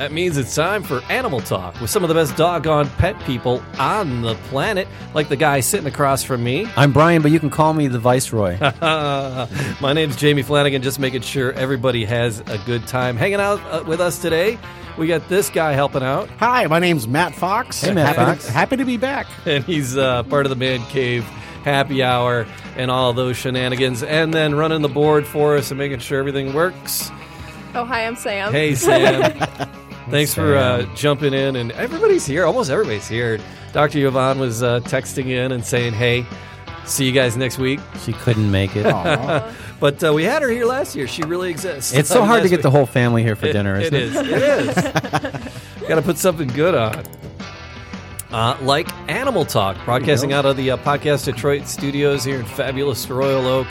That means it's time for Animal Talk with some of the best doggone pet people on the planet, like the guy sitting across from me. I'm Brian, but you can call me the Viceroy. My name's Jamie Flanagan, just making sure everybody has a good time hanging out uh, with us today. We got this guy helping out, Hi, my name's Matt Fox. Hey, Matt happy Fox. To, happy to be back. and he's uh, part of the Man Cave Happy Hour and all those shenanigans, and then running the board for us and making sure everything works. Oh, hi, I'm Sam. Hey, Sam. Thanks for uh, jumping in, and everybody's here. Almost everybody's here. Dr. Yvonne was uh, texting in and saying, "Hey, see you guys next week." She couldn't make it. But uh, we had her here last year. She really exists. It's so hard to Last get the whole family here for It- dinner, It isn't it? is. It is. Got to put something good on. Uh, like Animal Talk, broadcasting out of the uh, Podcast Detroit studios here in fabulous Royal Oak,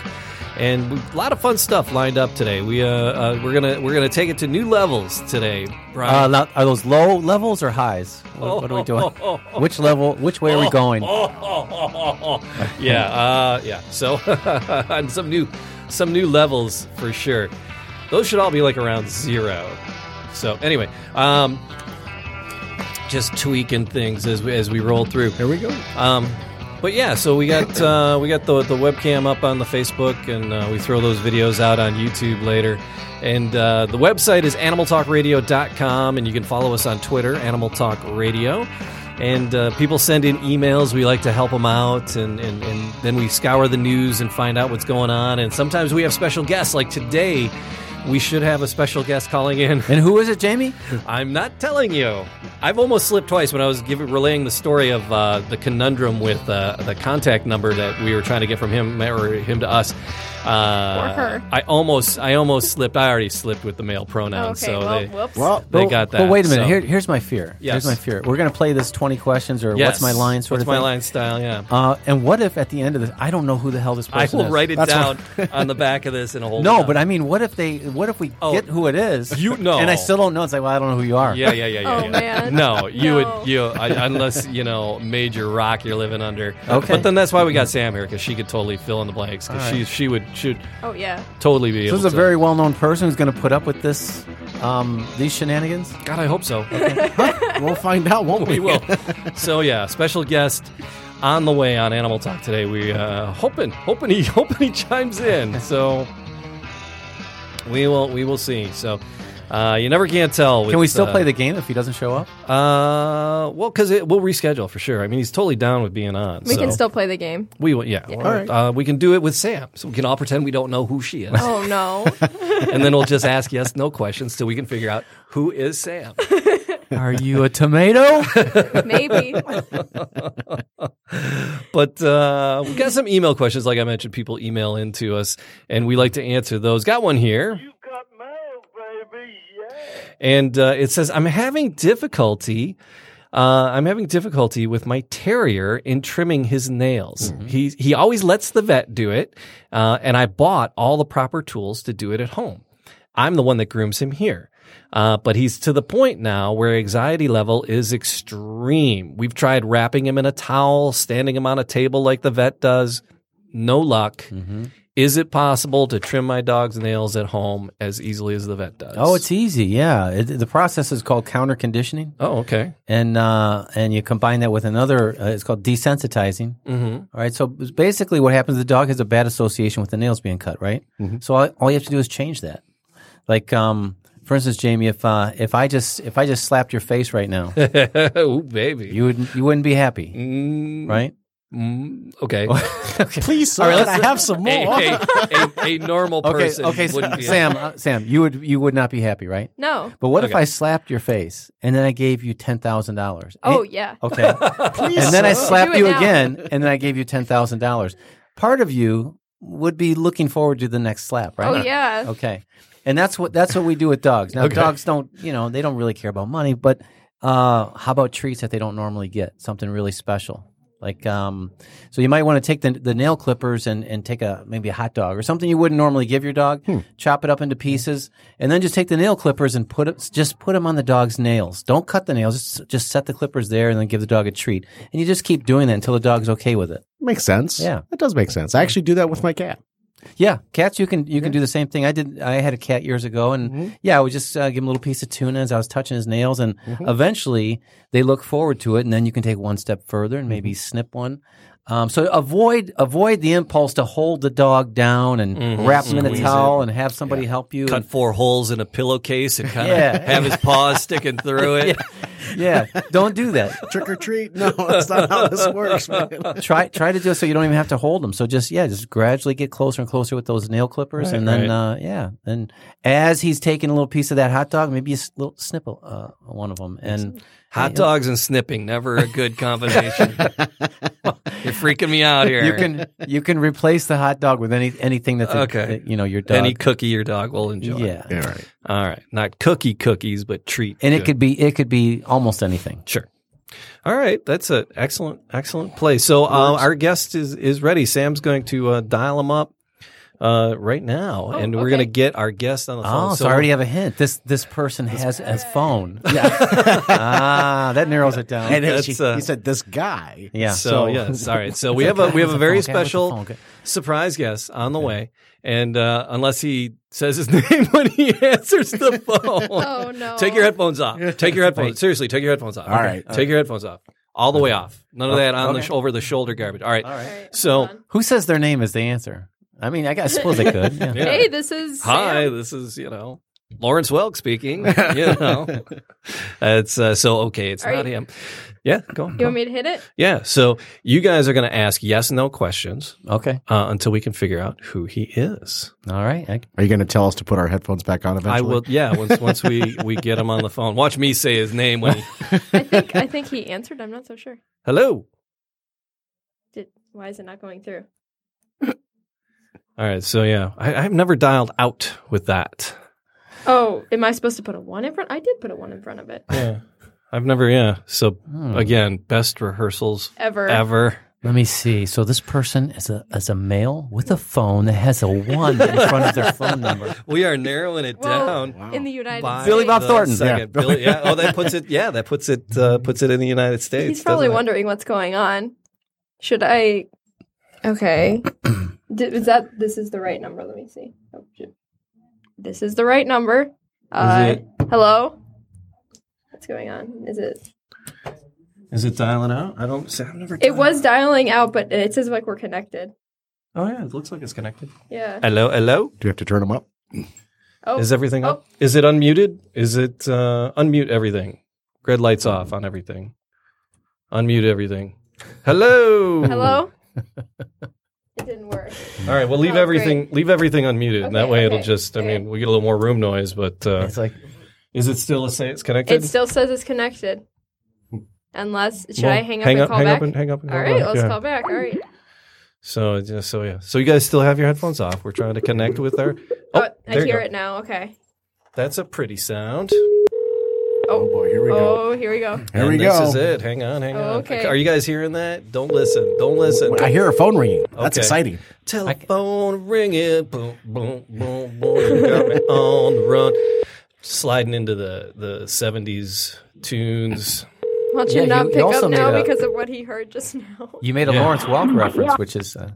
and we, a lot of fun stuff lined up today. We uh, uh, we're gonna we're gonna take it to new levels today, Brian. Uh, are those low levels or highs? What, what are we doing? Which level? Which way are we going? yeah, uh, yeah. So on some new some new levels for sure. Those should all be like around zero. So anyway, um, just tweaking things as we as we roll through. Here we go. Um, but yeah, so we got uh, we got the the webcam up on the Facebook, and uh, we throw those videos out on YouTube later. And uh, the website is animaltalkradio.com, and you can follow us on Twitter, Animal Talk Radio. And uh, people send in emails. We like to help them out, and, and, and then we scour the news and find out what's going on. And sometimes we have special guests, like today. We should have a special guest calling in. And who is it, Jamie? I'm not telling you. I've almost slipped twice when I was giving relaying the story of uh, the conundrum with uh, the contact number that we were trying to get from him or him to us. Uh, Or her. I almost, I almost slipped. I already slipped with the male Oh, pronouns. okay, so well, they, whoops. Well, they But- got that. But wait a minute. so- Here, here's my fear. Yes. Here's my fear. We're going to play this 20 questions or yes. what's my line sort What's of my thing. line style? Yeah. Uh, and what if at the end of this, I don't know who the hell this person is. I will is? write it That's down on the back of this in a whole. No, but I mean, what if they? What if we Oh. get who it is? You know. and I still don't know. It's like, well, I don't know who you are. Yeah, yeah, yeah, yeah. Oh, yeah. man. No, you No. would you I, unless you know major rock you're living under. Okay. But then that's why we got Sam here because she could totally fill in the blanks because All she she would should Oh, yeah. totally be So able this is a to. very well-known person who's going to put up with this, um, these shenanigans. God, I hope so. we'll find out, won't we? we will. So yeah, special guest on the way on Animal Talk today. We uh, hoping hoping he hoping he chimes in. So we will we will see. So. Uh, you never can tell. With, Can we still uh, play the game if he doesn't show up? Uh, well, because we'll reschedule for sure. I mean, he's totally down with being on. We so. can still play the game. We will, yeah. Yeah. All right. Uh, we can do it with Sam, so we can all pretend we don't know who she is, Oh, no. and then we'll just ask yes, no questions till we can figure out who is Sam. Are you a tomato? Maybe. But uh, we got some email questions, like I mentioned. People email into us, and we like to answer those. Got one here. And uh, it says, I'm having difficulty. Uh, I'm having difficulty with my terrier in trimming his nails. He he always lets the vet do it, uh, and I bought all the proper tools to do it at home. I'm the one that grooms him here. Uh, but he's to the point now where anxiety level is extreme. We've tried wrapping him in a towel, standing him on a table like the vet does. No luck. Is it possible to trim my dog's nails at home as easily as the vet does? oh, it's easy. Yeah, it, the process is called counter conditioning, Oh, okay. and uh, and you combine that with another. Uh, it's called desensitizing. Mm-hmm. All right. So basically, what happens? The dog has a bad association with the nails being cut. Right. So all, all you have to do is change that. Like, um, for instance, Jamie, if uh, if I just if I just slapped your face right now, Ooh, baby. you would you wouldn't be happy, Mm, right? Mm, okay. Please, sir, All right, I let's- have some more. a, a, a normal person Okay. wouldn't Sa- be Sam, uh, Sam, you would you would not be happy, right? No. But what if I slapped your face and then I gave you ten thousand dollars? Oh, yeah. Okay. Please, and then I slapped you now. again, and then I gave you ten thousand dollars. Part of you would be looking forward to the next slap, right? Oh, yeah. Okay. And that's what that's what we do with dogs. Now Okay. dogs don't, you know, they don't really care about money, but uh, how about treats that they don't normally get? Something really special. Like, um, so you might want to take the, the nail clippers and, and take a maybe a hot dog or something you wouldn't normally give your dog, chop it up into pieces, and then just take the nail clippers and put it, just put them on the dog's nails. Don't cut the nails. Just, just set the clippers there and then give the dog a treat. And you just keep doing that until the dog's okay with it. Makes sense. Yeah. It does make sense. I actually do that with my cat. Yeah, cats. You can you can do the same thing. I did. I had a cat years ago, and mm-hmm. yeah, I would just uh, give him a little piece of tuna as I was touching his nails, and mm-hmm. eventually they look forward to it, and then you can take one step further and maybe mm-hmm. snip one. Um, so avoid avoid the impulse to hold the dog down and wrap him in a towel and have somebody help you. Cut and- four holes in a pillowcase and kind of Yeah. have his paws sticking through it. yeah, don't do that. Trick or treat? No, that's not how this works, man. try try to do it so you don't even have to hold them. So just yeah, just gradually get closer and closer with those nail clippers, and then right. uh, yeah, and as he's taking a little piece of that hot dog, maybe a little snip a- uh, one of them, and Hot dogs and snipping, never a good combination. You're freaking me out here. you can you can replace the hot dog with any anything that's a- Okay. that, you know your dog. Any cookie your dog will enjoy. yeah. Yeah, right. All right. Not cookie cookies, but treat. and it could be it could be almost anything. Sure. All right, that's an excellent, excellent play. So uh, our guest is is ready. Sam's going to uh, dial him up uh, right now, and we're okay. going to get our guest on the phone. Oh, so I already have a hint. This this person has a phone. Yeah. ah, that narrows it down. And then she, uh, he said, "This guy." yeah. So, yes, all right. So we have a we have a very What's the phone guy? What's the special phone guy? surprise guest on the way, and uh, unless he says his name when he answers the phone, Oh no. take your headphones off. Take your headphones. Seriously, take your headphones off. All right. take your headphones off. All the way off. None of that on the sh- over the shoulder garbage. All right. All right. All right, So- Who says their name is the answer? I mean, I, guess, I suppose they could. Yeah. Yeah. Hey, this is Hi, Sam. this is you know Lawrence Welk speaking. You know, it's uh, so okay. It's Are not you- him. Yeah, go. You go. want me to hit it? Yeah, so you guys are going to ask yes no questions Okay. uh, until we can figure out who he is. All right. I, Are you going to tell us to put our headphones back on eventually? I will. Yeah, once once we we get him on the phone. Watch me say his name when he. I think I think he answered. I'm not so sure. Hello. Did why is it not going through? All right. So yeah, I, I've never dialed out with that. Oh, am I supposed to put a one in front? I did put a one in front of it. Yeah, I've never. Yeah. So Hmm. again, best rehearsals Ever. ever. let me see. So this person is a is a male with a phone that has a one in front of their phone number. We are narrowing it Well, down. in the United by Billy Bob the Thornton. second. Yeah. Billy, yeah. Oh, that puts it. Yeah, that puts it. Uh, puts it in the United States. He's probably doesn't it? wondering what's going on. Should I? Okay. Did, is that this is the right number? Let me see. Oh, shit. This is the right number. Uh, it? hello. What's going on? Is it? Is it dialing out? I don't. see- I've never. It dialed was dialing out, but it says like we're connected. Oh yeah, it looks like it's connected. Yeah. Hello, hello. Do you have to turn them up? Oh, Is everything Oh. up? Is it unmuted? Is it uh, unmute everything? Red lights off on everything. Unmute everything. Hello. hello. It didn't work. All right. Well, leave Oh, everything. Leave everything unmuted, and that Okay, way it'll just. I okay. mean, we get a little more room noise, but uh, It's like is it still a say it's connected? It still says it's connected. Unless should Well, I hang up hang and up, call hang back? up, and hang up. And All call right, back. let's Yeah. call back. All right. So, yeah, so yeah. So you guys still have your headphones off. We're trying to connect with our. Oh, Oh, I there hear go. it now. Okay. That's a pretty sound. Oh here we go. Oh, here we go. Here and we this go. is it. Hang on, hang Oh, on. okay. Are you guys hearing that? Don't listen. Don't listen. I hear a phone ringing. That's Okay. exciting. Telephone ringing. Boom, boom, boom, boom. You got me on the run. Sliding into the the seventies tunes. Why don't Yeah, you not you- you pick also up now a- because of what he heard just now? you made a Yeah. Lawrence Welk reference, which is uh,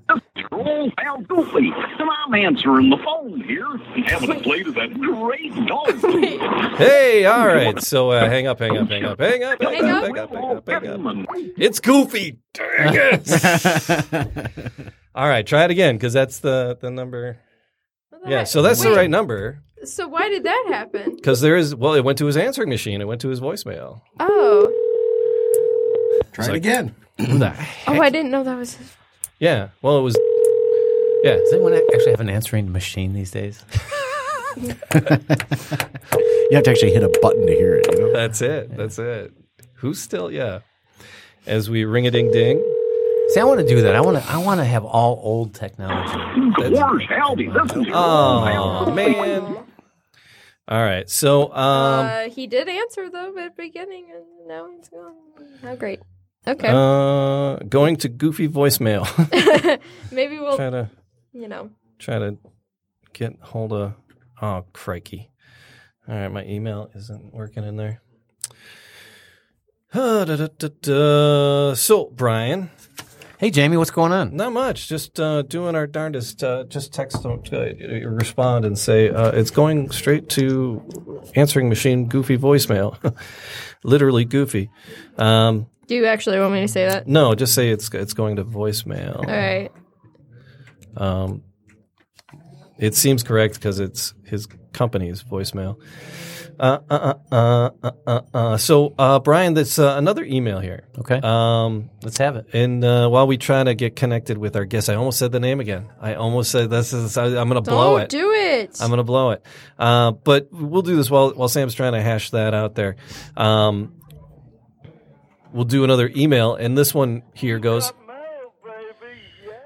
Oh, Al Goofy, and I'm answering the phone here and having a play to that great dog. food. Hey, all right. So uh, hang up, hang up, hang up, hang up, hang Hang up, up. hang up, hang up, hang up. Gentlemen, It's Goofy. Dang it. all right, try it again because that's the the number. Yeah, so that's the right number. So why did that happen? Because there is, well, it went to his answering machine. It went to his voicemail. Oh, Try it again. Who the oh, I didn't know that was. His... Yeah. Well, it was. Yeah. does anyone actually have an answering machine these days? You have to actually hit a button to hear it. You know? That's it. That's it. Who's still? Yeah. As we ring a ding ding. See, I want to do that. I want to. I want to have all old technology. where's Howdy? This Oh man. All right. So, um, uh, he did answer though at the beginning, and now he's gone. How great! Okay. Uh, going to goofy voicemail. Maybe we'll, try to you know. try to get hold of. Oh crikey! All right, my email isn't working in there. Da, da, da, da. So Brian, Hey, Jamie, what's going on? not much. Just uh, doing our darndest. Uh, just text them, uh, respond, and say uh, it's going straight to answering machine. Goofy voicemail, literally goofy. Um, Do you actually want me to say that? no, just say it's it's going to voicemail. All right. Um, it seems correct because it's his company's voicemail. Uh, uh, uh, uh, uh, uh, uh. So, uh, Brian, there's uh, another email here. Okay, Um, let's have it. and uh, while we try to get connected with our guest, I almost said the name again. I almost said this is. I, I'm going to blow it. do it. I'm going to blow it. Uh, but we'll do this while while Sam's trying to hash that out there. Um, we'll do another email, and this one here goes.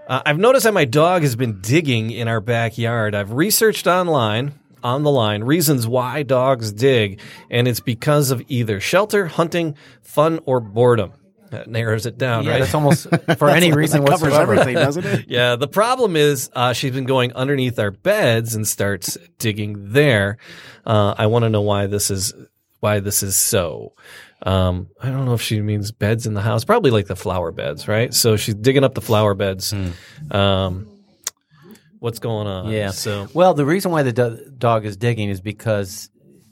Uh, I've noticed that my dog has been digging in our backyard. I've researched online, on the line, reasons why dogs dig, and it's because of either shelter, hunting, fun, or boredom. That narrows it down, Yeah, right? that's almost for any reason covers whatsoever. everything, doesn't it? Yeah, the problem is uh, she's been going underneath our beds and starts digging there. Uh, I want to know why this is why this is so. Um, I don't know if she means beds in the house, probably like the flower beds, right? So she's digging up the flower beds. Um, what's going on? Yeah. So Well, the reason why the do- dog is digging is because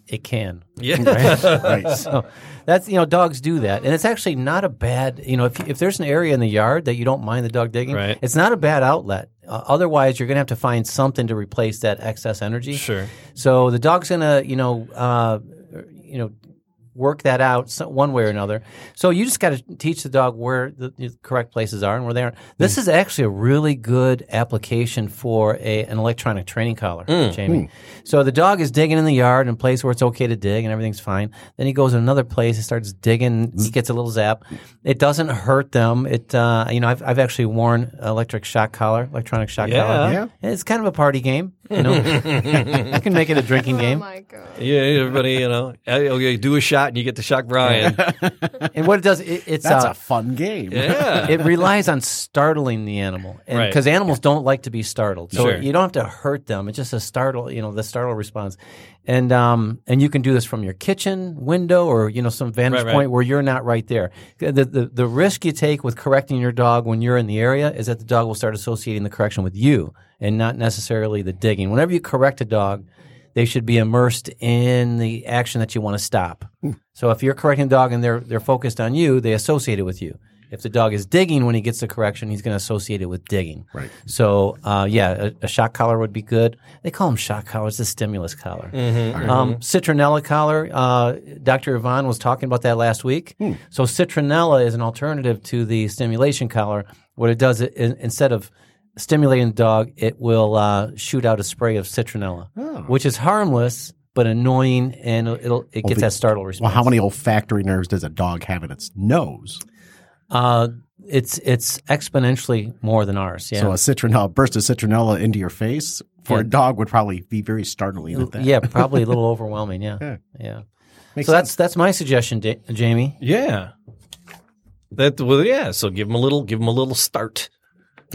it can. yeah. Right. So that's you know dogs do that, and it's actually not a bad you know if if there's an area in the yard that you don't mind the dog digging, Right. it's not a bad outlet. Uh, otherwise, you're going to have to find something to replace that excess energy. Sure. So the dog's going to you know uh, you know work that out so- one way or another. So you just got to teach the dog where the, the correct places are and where they aren't. This hmm. is actually a really good application for a, an electronic training collar, hmm. Jamie. Hmm. So the dog is digging in the yard in a place where it's okay to dig and everything's fine. Then he goes to another place and starts digging. He gets a little zap. It doesn't hurt them. It uh, you know I've I've actually worn electric shock collar, electronic shock Yeah. collar. Yeah. And It's kind of a party game. You know, you can make it a drinking oh game. Oh my god. Yeah, everybody, you know, okay, do a shot and you get to shock Brian. And what it does, it, it's That's uh, a fun game. Yeah. it relies on startling the animal, Right. because animals don't like to be startled. So Sure. you don't have to hurt them. It's just a startle, you know, the startle response, and um, and you can do this from your kitchen window or you know some vantage Right, right. point where you're not right there. The, the the risk you take with correcting your dog when you're in the area is that the dog will start associating the correction with you and not necessarily the digging. Whenever you correct a dog. They should be immersed in the action that you want to stop. So if you're correcting a dog and they're they're focused on you, they associate it with you. If the dog is digging when he gets the correction, he's going to associate it with digging. Right. So uh, yeah, a, a shock collar would be good. They call them shock collars, the stimulus collar. Um, citronella collar. Uh, Dr. Yvonne was talking about that last week. So citronella is an alternative to the stimulation collar. What it does, it, in- instead of stimulating the dog, it will uh, shoot out a spray of citronella, which is harmless but annoying, and it'll it gets the- that startle response. Well, how many olfactory nerves does a dog have in its nose? Uh, it's it's exponentially more than ours. Yeah. So a citronella, burst of citronella into your face for Yeah. a dog would probably be very startling at that. yeah, probably a little overwhelming. Yeah, Yeah. yeah. Makes so that's that's my suggestion, Da- Jamie. yeah. That well, yeah. So give him a little, give him a little start.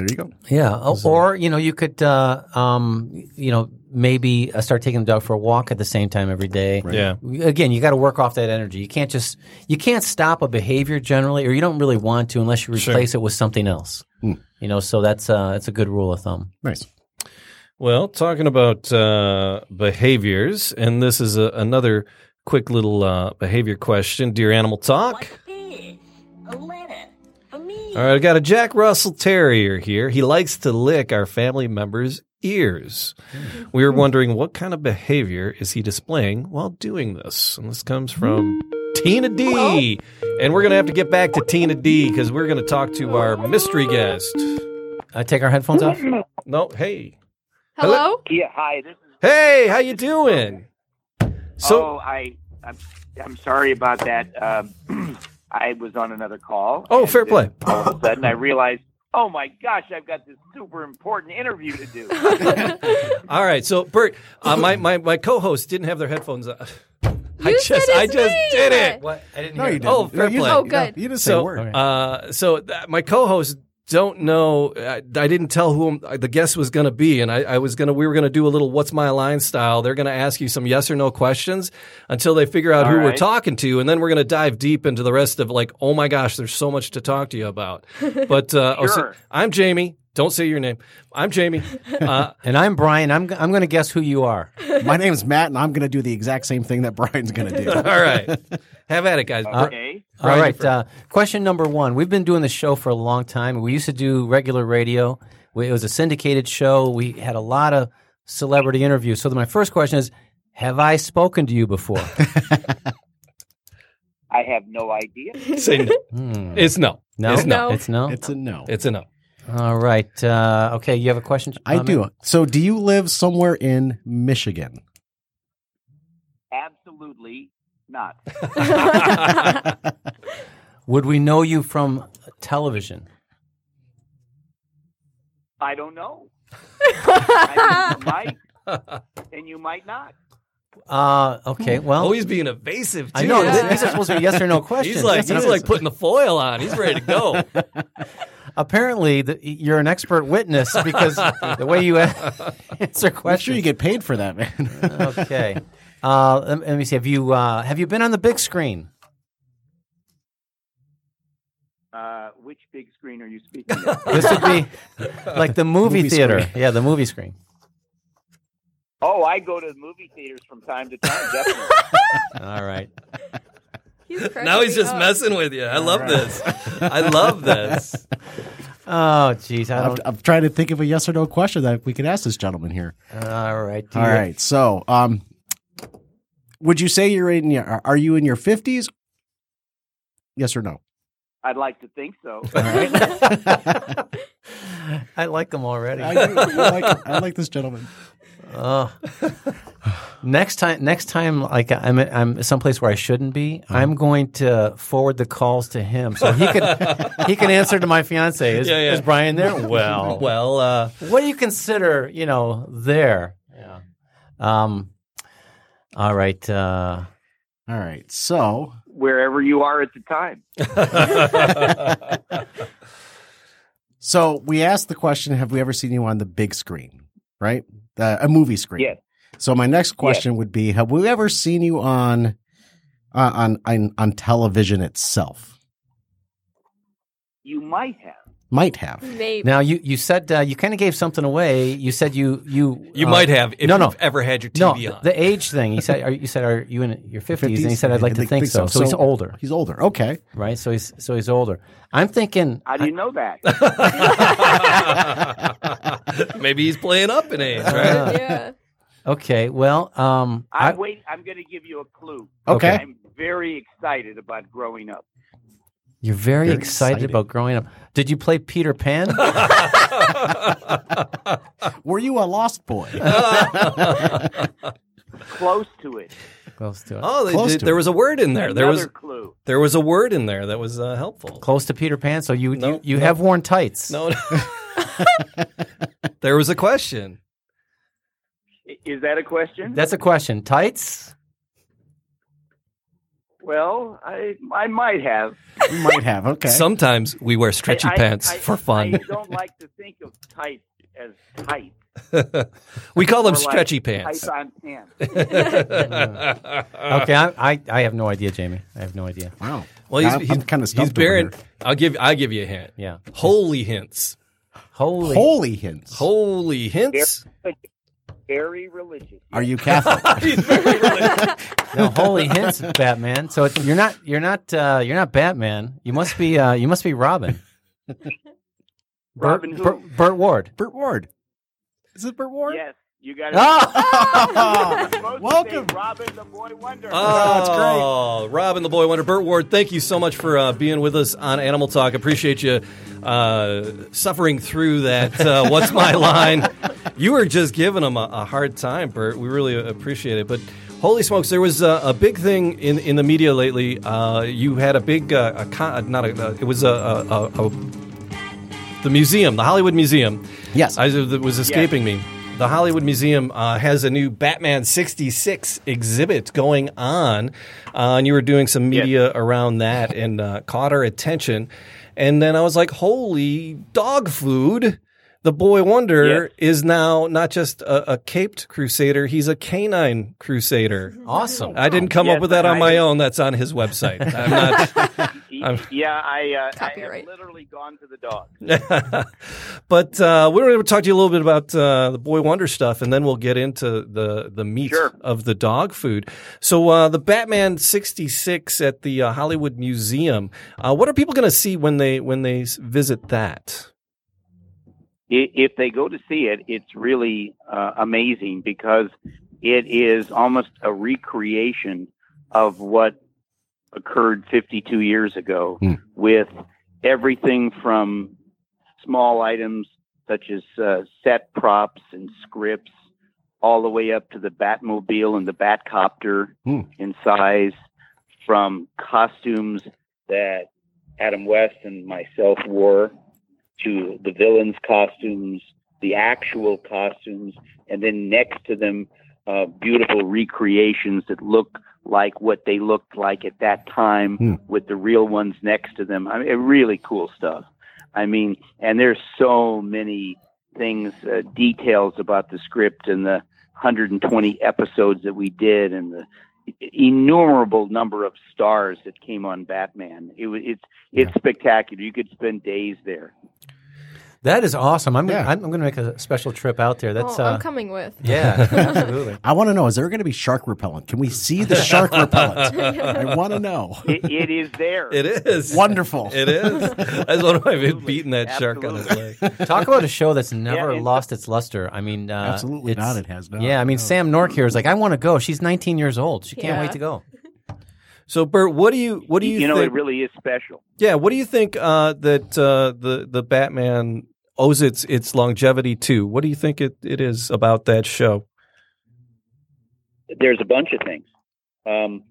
There you go. Yeah, O- or you know, you could, uh, um, you know, maybe uh, start taking the dog for a walk at the same time every day. Yeah. Again, you got to work off that energy. You can't just you can't stop a behavior generally, or you don't really want to unless you replace it with something else. You know, so that's uh, that's a good rule of thumb. Nice. Well, talking about uh, behaviors, and this is a, another quick little uh, behavior question. Dear Animal Talk. All right, I got a Jack Russell Terrier here. He likes to lick our family members' ears. We were hmm. wondering what kind of behavior is he displaying while doing this? And this comes from Tina D. Oh. And we're going to have to get back to Tina D because we're going to talk to our mystery guest. I take our headphones off. Mm-hmm. No, hey. Hello? Yeah, hi. This is. Hey, how you doing? So, oh, I, I'm, I'm sorry about that. Um, I was on another call. Oh, fair play. all of a sudden, I realized, oh my gosh, I've got this super important interview to do. all right. So, Burt, uh, my, my, my co-host didn't have their headphones. Uh, I You said just, I his just did name! it. What? I didn't No, hear you it. didn't. Oh, fair No, you play. didn't. Oh, good. You didn't say a So, word. uh, so th- my co-hosts don't know. I, I didn't tell who the guest was going to be, and I, I was going to. We were going to do a little "What's my line" style. They're going to ask you some yes or no questions until they figure out All who we're talking to, and then we're going to dive deep into the rest of like, oh my gosh, there's so much to talk to you about. But uh, oh, so I'm Jamie. Don't say your name. I'm Jamie. Uh, And I'm Brian. I'm, g- I'm going to guess who you are. My name is Matt, and I'm going to do the exact same thing that Brian's going to do. all right, have at it, guys. Okay. All Brian, Uh, question number one. We've been doing this show for a long time. We used to do regular radio. We, it was a syndicated show. We had a lot of celebrity interviews. So my first question is Have I spoken to you before? I have no idea. Say no. Hmm. It's no. No? It's no. No. It's no? It's a no. It's a no. All right. Uh, okay. You have a question? I do. So, do you live somewhere in Michigan? Absolutely not. Would we know you from television? I don't know. I mean, you might, and you might not. Uh, okay. Well, Always he's being evasive too. I know. Yeah. th- These are supposed to be yes or no questions. He's like Yes or he's no. like putting the foil on. He's ready to go. Apparently, the, you're an expert witness because the way you a- answer Make questions. sure you get paid for that, man. okay. Uh, let, let me see. Have you uh, have you been on the big screen? Uh, which big screen are you speaking of? This would be like the movie, Movie theater. screen. Yeah, the movie screen. oh, I go to the movie theaters from time to time, definitely. All right. He's now he's just up. messing with you. I love this. I love this. Oh, jeez. I I'm, don't. I'm trying to think of a yes or no question that we could ask this gentleman here. All right. Do All. So, um, would you say you're in your? Are you in your fifties? Yes or no? I'd like to think so. All right. I like them already. I, do. I like, I like this gentleman. Oh. next time, next time, like I'm, I'm someplace where I shouldn't be. Uh-huh. I'm going to forward the calls to him so he can, he can answer to my fiance. Is, Yeah, yeah. is Brian there? Well, Well, uh, what do you consider, you know, there? Yeah. Um. All right. Uh, All right. So, Wherever you are at the time. so we asked the question: Have we ever seen you on the big screen? Right, uh, a movie screen. Yes. So my next question would be: Have we ever seen you on uh, on on on television itself? You might have. Might have. Maybe. now you you said uh, you kind of gave something away. You said you you you uh, might have if no, no. you've ever had your TV the, on. the age thing. You said are, you said are you in your fifties? And he said I'd like to think, so. so. he's older, He's older. Okay. right? So he's so he's older. I'm thinking. How do you know that? Maybe he's playing up in age, right? yeah. Okay, well, um, I, I'm wait. I'm going to give you a clue. Okay. I'm very excited about growing up. You're very, Very excited, excited. about growing up. Did you play Peter Pan? Were you a lost boy? Close to it. Close to it. Oh, they Close did- to there it. was a word in there. There Another was clue. there was a word in there that was uh, helpful. Close to Peter Pan. So you No, you, you no. have worn tights. No, no. there was a question. Is that a question? That's a question. Tights? Well, I I might have. you might have. Okay. Sometimes we wear stretchy I- I- pants I- for fun. I don't like to think of tight as tight. we call them More like stretchy pants. Tight on pants. Okay, I, I I have no idea, Jamie. I have no idea. wow. Well, he's, I'm, he's kind of he's stumped over bearing. here. I'll give I'll give you a hint. Yeah. Holy hints. Holy. Holy hints. Holy hints. Very religious. Are you Catholic? No, holy hints, Batman. So it's, you're not you're not uh, you're not Batman. You must be uh, you must be Robin. Robin Burt, who? Burt, Burt Ward. Burt Ward. Is it Burt Ward? Yes, you got it. Oh! Welcome. say Robin the Boy Wonder. Oh, Robin the Boy Wonder. Burt Ward, thank you so much for uh, being with us on Animal Talk. Appreciate you uh, suffering through that. Uh, What's my line? You were just giving them a, a hard time, Burt. We really appreciate it. But holy smokes, there was a, a big thing in, in the media lately. Uh, you had a big, uh, a con- not a, uh, it was a, a, a, a the museum, the Hollywood Museum. Yes. I, it was escaping me. The Hollywood Museum uh, has a new Batman 66 exhibit going on. Uh, and you were doing some media around that and uh, caught our attention. And then I was like, holy dog food. The boy wonder is now not just a, a caped crusader, he's a canine crusader. Awesome. I didn't come up with that on I- my own. That's on his website. I'm not. Y- yeah, I, uh, I have literally gone to the dog. but uh, we're going to talk to you a little bit about uh, the Boy Wonder stuff, and then we'll get into the the meat Sure. of the dog food. So uh, the Batman '66 at the uh, Hollywood Museum. Uh, what are people going to see when they when they visit that? If they go to see it, it's really uh, amazing because it is almost a recreation of what occurred 52 years ago Hmm. with everything from small items such as uh, set props and scripts all the way up to the Batmobile and the Batcopter Hmm. in size from costumes that Adam West and myself wore to the villains' costumes, the actual costumes, and then next to them, uh, beautiful recreations that look like what they looked like at that time Hmm. with the real ones next to them. I mean, really cool stuff. I mean, and there's so many things, uh, details about the script and the 120 episodes that we did and the innumerable number of stars that came on Batman. It was it's it's spectacular. You could spend days there. That is awesome. I'm Yeah. I'm, I'm going to make a special trip out there. That's oh, uh, I'm coming with. yeah, absolutely. I want to know: Is there going to be shark repellent? Can we see the shark repellent? I want to know. It, it is there. It is Wonderful. It is. I That's one of my beating that shark on his Absolutely. leg. Talk about a show that's never it's- lost its luster. I mean, uh, Absolutely it's- not. It has not. Yeah, I mean, No. Sam Nork here is like, I want to go. She's 19 years old. She can't Yeah. wait to go. So, Burt, what do you what do you, you know, think? it really is special. Yeah, what do you think uh, that uh, the the Batman owes its its longevity to? What do you think it, it is about that show? There's a bunch of things. Um,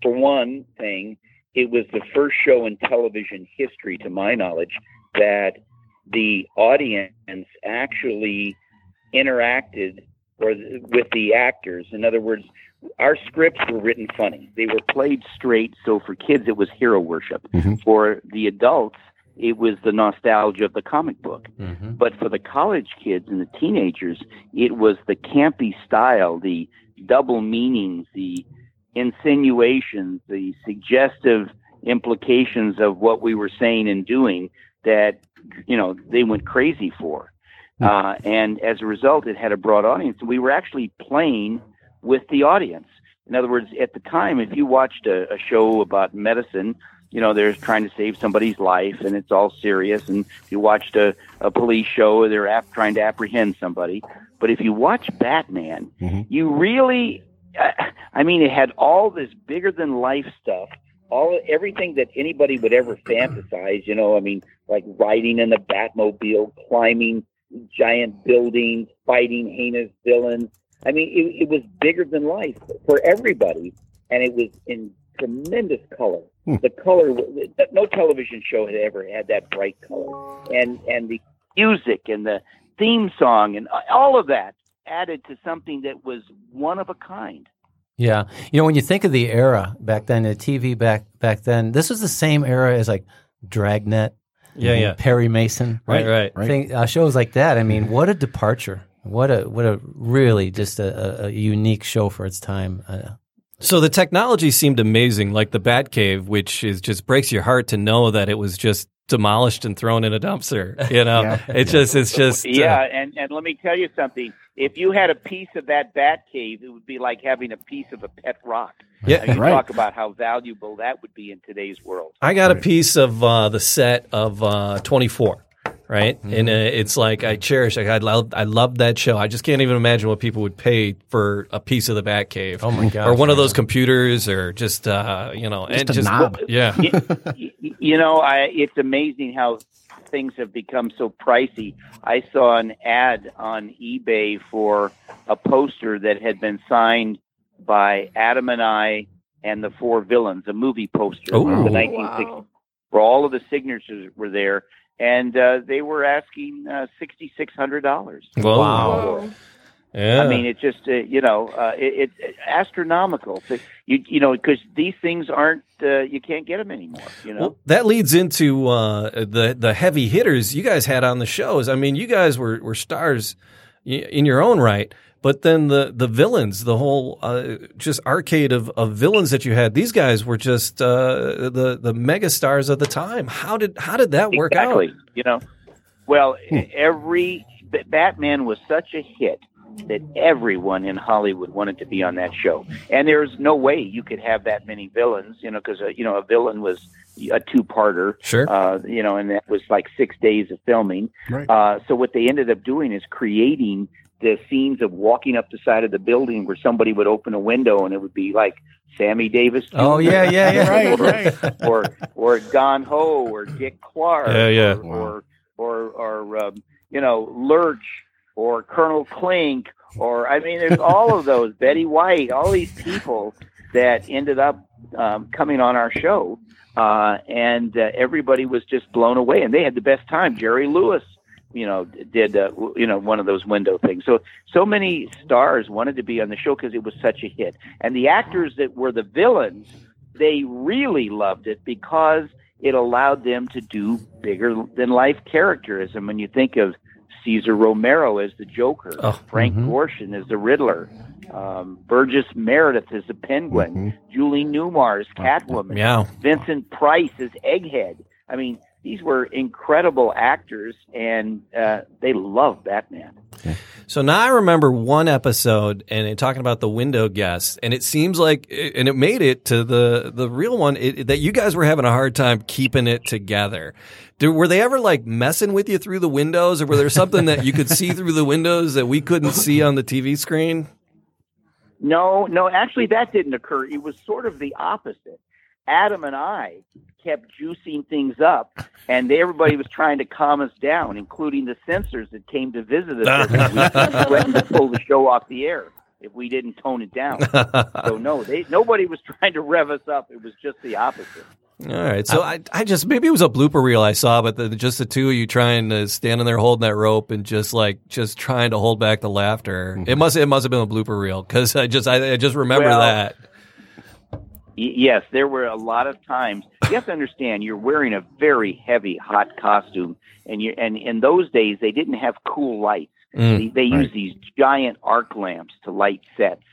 for one thing, it was the first show in television history, to my knowledge, that the audience actually interacted or with the actors. In other words, our scripts were written funny. They were played straight. So for kids, it was hero worship. Mhm. For the adults, it was the nostalgia of the comic book. Mm-hmm. But for the college kids and the teenagers, it was the campy style, the double meanings, the insinuations, the suggestive implications of what we were saying and doing that, you know, they went crazy for. Uh, and as a result, it had a broad audience. We were actually playing with the audience. In other words, at the time, if you watched a, a show about medicine, you know, they're trying to save somebody's life and it's all serious. And if you watched a, a police show, they're ap- trying to apprehend somebody. But if you watch Batman, Mhm. you really, uh, I mean, it had all this bigger than life stuff, all everything that anybody would ever fantasize. You know, I mean, like riding in the Batmobile, climbing giant buildings, fighting heinous villains. I mean, it, it was bigger than life for everybody, and it was in tremendous color. Hmm. The color, no television show had ever had that bright color, and and the music and the theme song and all of that added to something that was one of a kind. Yeah, you know, when you think of the era back then, the TV back back then, this was the same era as like Dragnet, Yeah, yeah. Perry Mason, Right, right. Right. Thing, uh, shows like that. I mean, what a departure! What a what a really just a, a, a unique show for its time. Uh, So the technology seemed amazing, like the Batcave, which is just breaks your heart to know that it was just demolished and thrown in a dumpster. You know, Yeah. it's just it's just uh, Yeah, and and let me tell you something. If you had a piece of that Batcave, it would be like having a piece of a pet rock. yeah. Now, you Right. talk about how valuable that would be in today's world. I got a piece of uh, the set of uh, 24, right? Mm-hmm. And uh, it's like I cherish. Like I love, I love that show. I just can't even imagine what people would pay for a piece of the Batcave. Oh my gosh, Or one of those computers, or just uh, you know, and a just knob. yeah. you, you- you know, I, it's amazing how things have become so pricey. I saw an ad on eBay for a poster that had been signed by Adam and I and the four villains, a movie poster Oh. from the 1960s, Wow. where all of the signatures were there, and uh, they were asking uh, sixty six hundred dollars. Whoa. Wow. Yeah. I mean, it's just uh, you know, uh, it, it's astronomical. So you you know, because these things aren't uh, you can't get them anymore. You know. Well, that leads into uh, the the heavy hitters you guys had on the shows. I mean, you guys were were stars in your own right. But then the the villains, the whole uh, just arcade of, of villains that you had, these guys were just uh, the the mega stars of the time. How did how did that work exactly. out? You know, well, every Batman was such a hit that everyone in Hollywood wanted to be on that show, and there's no way you could have that many villains. You know, because uh, you know a villain was a two-parter. Sure. Uh, you know, and that was like six days of filming. Right. Uh, so what they ended up doing is creating the scenes of walking up the side of the building where somebody would open a window and it would be like Sammy Davis. Jr. Oh yeah, yeah, yeah. Right, right. or or Don Ho or Dick Clark. Yeah, yeah. Or or or, or um, you know Lurch or Colonel Klink or I mean there's all of those Betty White, all these people that ended up um, coming on our show, uh, and uh, everybody was just blown away, and they had the best time. Jerry Lewis. You know, did uh, you know one of those window things? So so many stars wanted to be on the show because it was such a hit, and the actors that were the villains they really loved it because it allowed them to do bigger than life characters. And when you think of Cesar Romero as the Joker, Oh, Frank mhm. Gorshin as the Riddler, um, Burgess Meredith as the Penguin, Julie Newmar as Catwoman, Yeah. Vincent Price as Egghead. I mean, these were incredible actors, and uh, they love Batman. So now I remember one episode and it, talking about the window guest, and it seems like, and it made it to the the real one it, that you guys were having a hard time keeping it together. Did, were they ever like messing with you through the windows, or were there something that you could see through the windows that we couldn't see on the TV screen? No, no, actually, that didn't occur. It was sort of the opposite. Adam and I kept juicing things up, and everybody was trying to calm us down, including the censors that came to visit us we threatened to pull the show off the air if we didn't tone it down. So no, they nobody was trying to rev us up. It was just the opposite. All right, so I, I just maybe it was a blooper reel I saw, but the, just the two of you trying to standing there holding that rope and just like just trying to hold back the laughter. It mm-hmm. must it must have been a blooper reel because I just I, I just remember Well, that. Yes, there were a lot of times. You have to understand, you're wearing a very heavy, hot costume, and you and in those days they didn't have cool lights. Mm. They, they used these giant arc lamps to light sets,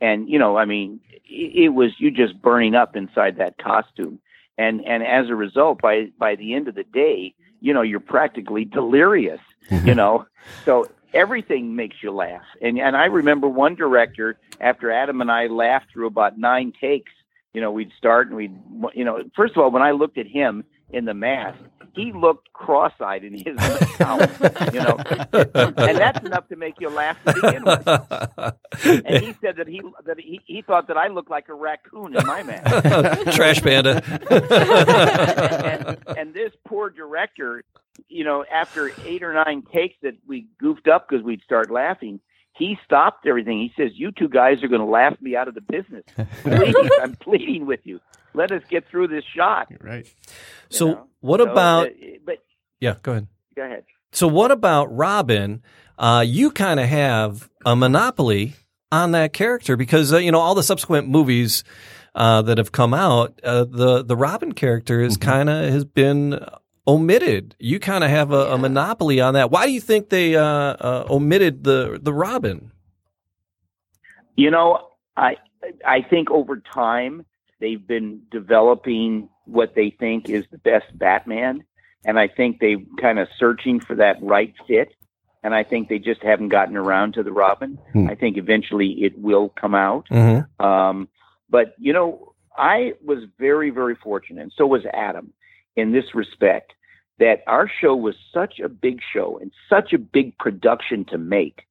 and you know, I mean, it, it was you just burning up inside that costume, and and as a result, by by the end of the day, you know, you're practically delirious. You know, so everything makes you laugh. And and I remember one director after Adam and I laughed through about nine takes. You know, we'd start and we'd, you know, first of all, when I looked at him in the mask, he looked cross-eyed in his mouth, you know, and that's enough to make you laugh to begin with. And he said that he that he, he thought that I looked like a raccoon in my mask. Trash panda. and, and this poor director, you know, after eight or nine takes that we goofed up because we'd start laughing, he stopped everything. He says, "You two guys are going to laugh me out of the business. Please, I'm pleading with you. Let us get through this shot." You Right. So know? what So, about? uh, but Yeah, go ahead. go ahead. So what about Robin? Uh, you kind of have a monopoly on that character because uh, you know all the subsequent movies uh, that have come out. Uh, the the Robin character is kind of has been omitted. You kind of have a, a monopoly on that. Why do you think they uh, uh, omitted the the Robin? You know, I I think over time they've been developing what they think is the best Batman, and I think they kind of searching for that right fit. And I think they just haven't gotten around to the Robin. Hmm. I think eventually it will come out. Mm-hmm. Um, but you know, I was very, very fortunate, and so was Adam, in this respect, that our show was such a big show and such a big production to make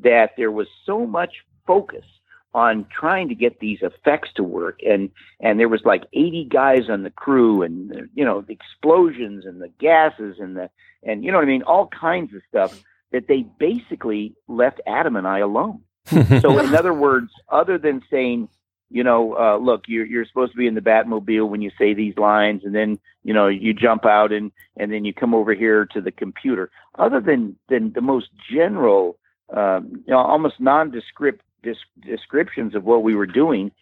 that there was so much focus on trying to get these effects to work. And and there was like 80 guys on the crew and you know the explosions and the gases and the and you know what I mean? All kinds of stuff that they basically left Adam and I alone. So, in other words, other than saying, you know, uh, look, you're you're supposed to be in the Batmobile when you say these lines, and then you know you jump out and and then you come over here to the computer. Other than than the most general um, you know, almost nondescript dis- descriptions of what we were doing,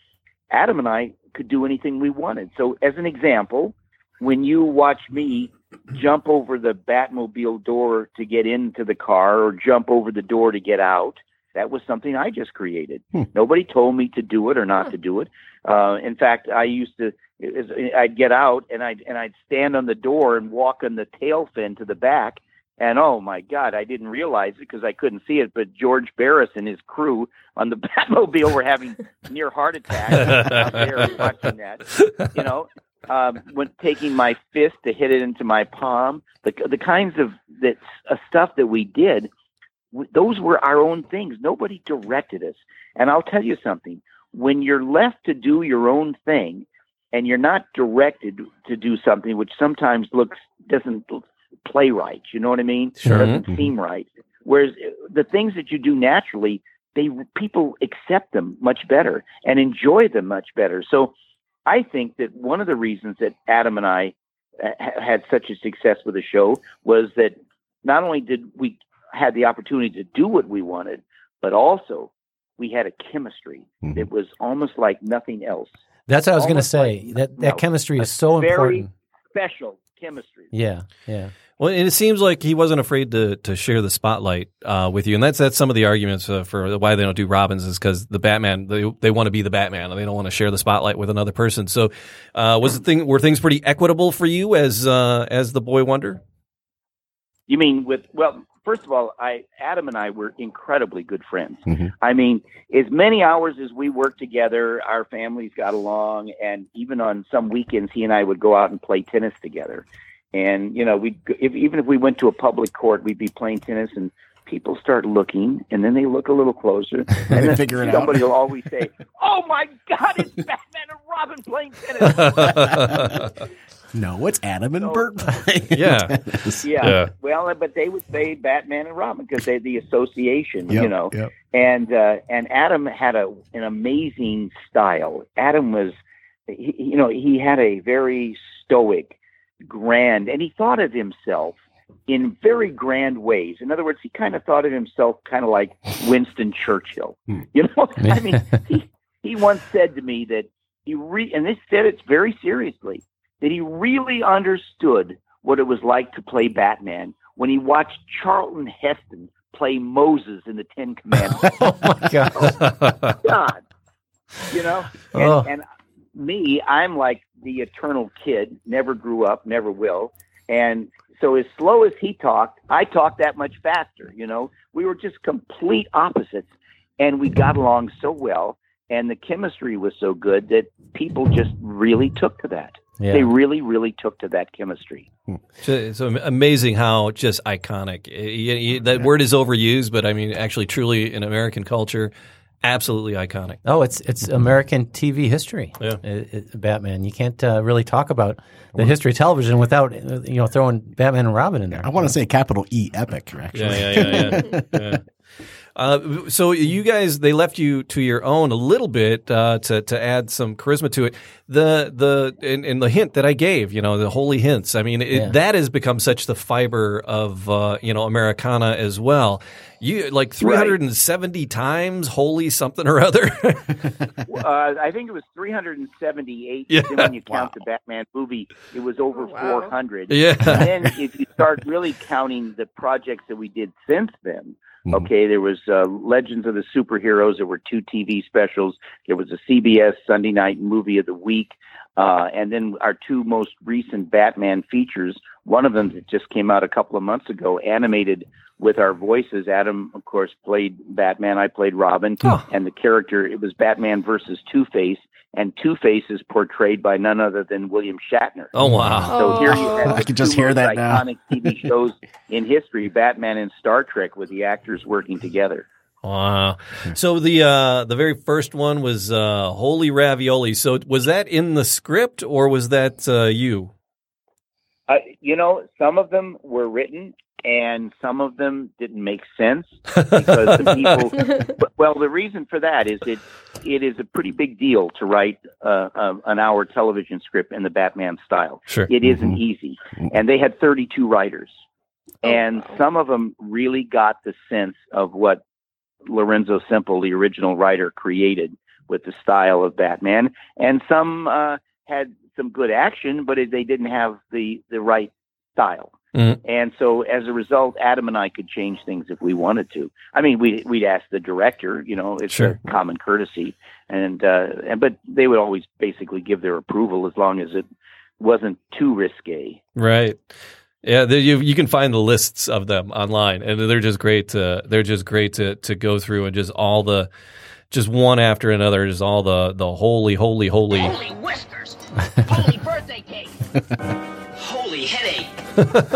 Adam and I could do anything we wanted. So, as an example, when you watch me jump over the Batmobile door to get into the car or jump over the door to get out, that was something I just created. Hmm. Nobody told me to do it or not to do it. Uh, in fact, I used to. is- I'd get out and I'd and I'd stand on the door and walk on the tail fin to the back. And oh my God, I didn't realize it because I couldn't see it. But George Barris and his crew on the Batmobile were having near heart attacks out there watching that. You know, um, when taking my fist to hit it into my palm, the the kinds of that uh, stuff that we did, those were our own things. Nobody directed us. And I'll tell you something: when you're left to do your own thing, and you're not directed to do something, which sometimes looks doesn't play right. You know what I mean? Sure. Doesn't seem right. Whereas uh, the things that you do naturally, they people accept them much better and enjoy them much better. So I think that one of the reasons that Adam and I uh, ha- had such a success with the show was that not only did we had the opportunity to do what we wanted, but also we had a chemistry Mhm. that was almost like nothing else. That's what I was going to say. like that that milk. chemistry is so important very- important. Special chemistry. Yeah, yeah. Well, and it seems like he wasn't afraid to to share the spotlight uh, with you, and that's that's some of the arguments uh, for why they don't do Robins is because the Batman they they want to be the Batman and they don't want to share the spotlight with another person. So, uh, was the thing were things pretty equitable for you as uh, as the boy wonder? You mean with well, first of all, I Adam and I were incredibly good friends. Mhm. I mean, as many hours as we worked together, our families got along, and even on some weekends, he and I would go out and play tennis together. And you know, we if, even if we went to a public court, we'd be playing tennis, and people start looking, and then they look a little closer, and then figure it out. somebody will always say, "Oh my God, it's Batman and Robin playing tennis." No, it's Adam and So- Burt. Yeah. Yeah. Yeah. Well, but they would say Batman and Robin because they the association, Yep, you know. yep. And uh, and Adam had a an amazing style. Adam was, he, you know, he had a very stoic, grand, and he thought of himself in very grand ways. In other words, he kind of thought of himself kind of like Winston Churchill. Hmm. You know, I mean, he he once said to me that he re and this said it very seriously that he really understood what it was like to play Batman when he watched Charlton Heston play Moses in the Ten Commandments. Oh my god. Oh, god, you know, and, Oh. and me, I'm like the eternal kid, never grew up, never will, and so as slow as he talked, I talked that much faster. You know, we were just complete opposites, and we got along so well, and the chemistry was so good that people just really took to that. Yeah. They really, really took to that chemistry. So it's amazing how just iconic Y- y- that word is overused, but I mean, actually, truly in American culture, absolutely iconic. Oh, it's it's American TV history. Yeah. It- it- Batman. You can't uh, really talk about the history of television without uh, you know throwing Batman and Robin in there. I want to say capital E epic, actually. Yeah, yeah, yeah, yeah. Yeah. Uh, so you guys, they left you to your own a little bit uh, to to add some charisma to it. The the and, and the hint that I gave, you know, the holy hints. I mean, it, Yeah. that has become such the fiber of uh, you know Americana as well. You like three hundred and seventy times holy something or other. uh, I think it was 378. Yeah. Then when you count the Batman movie, it was over Wow. 400. yeah. And then if you start really counting the projects that we did since then, Mhm. okay, there was uh, Legends of the Superheroes. There were two TV specials. There was a CBS Sunday Night Movie of the Week. Uh, and then our two most recent Batman features, one of them that just came out a couple of months ago, animated with our voices. Adam, of course, played Batman. I played Robin. Oh. And the character, it was Batman versus Two Face. And Two Face is portrayed by none other than William Shatner. Oh wow. So here you Oh. have I the could just two hear most that now. iconic TV shows in history, Batman and Star Trek, with the actors working together. Wow. So the uh, the very first one was uh, holy ravioli. So was that in the script or was that uh, you? Uh, you know, some of them were written, and some of them didn't make sense because the people. well, the reason for that is it it is a pretty big deal to write uh, uh, an hour television script in the Batman style. Sure. It isn't easy, and they had 32 writers, and wow. some of them really got the sense of what Lorenzo Semple, the original writer, created with the style of Batman, and some uh, had some good action, but it, they didn't have the the right style. Mhm. And so, as a result, Adam and I could change things if we wanted to. I mean, we we'd ask the director. You know, it's Sure. a common courtesy, and uh, and but they would always basically give their approval as long as it wasn't too risque. Right. Yeah, you you can find the lists of them online, and they're just great to they're just great to to go through and just all the just one after another, just all the the holy holy holy. Holy whiskers! Holy birthday cake! Holy headache!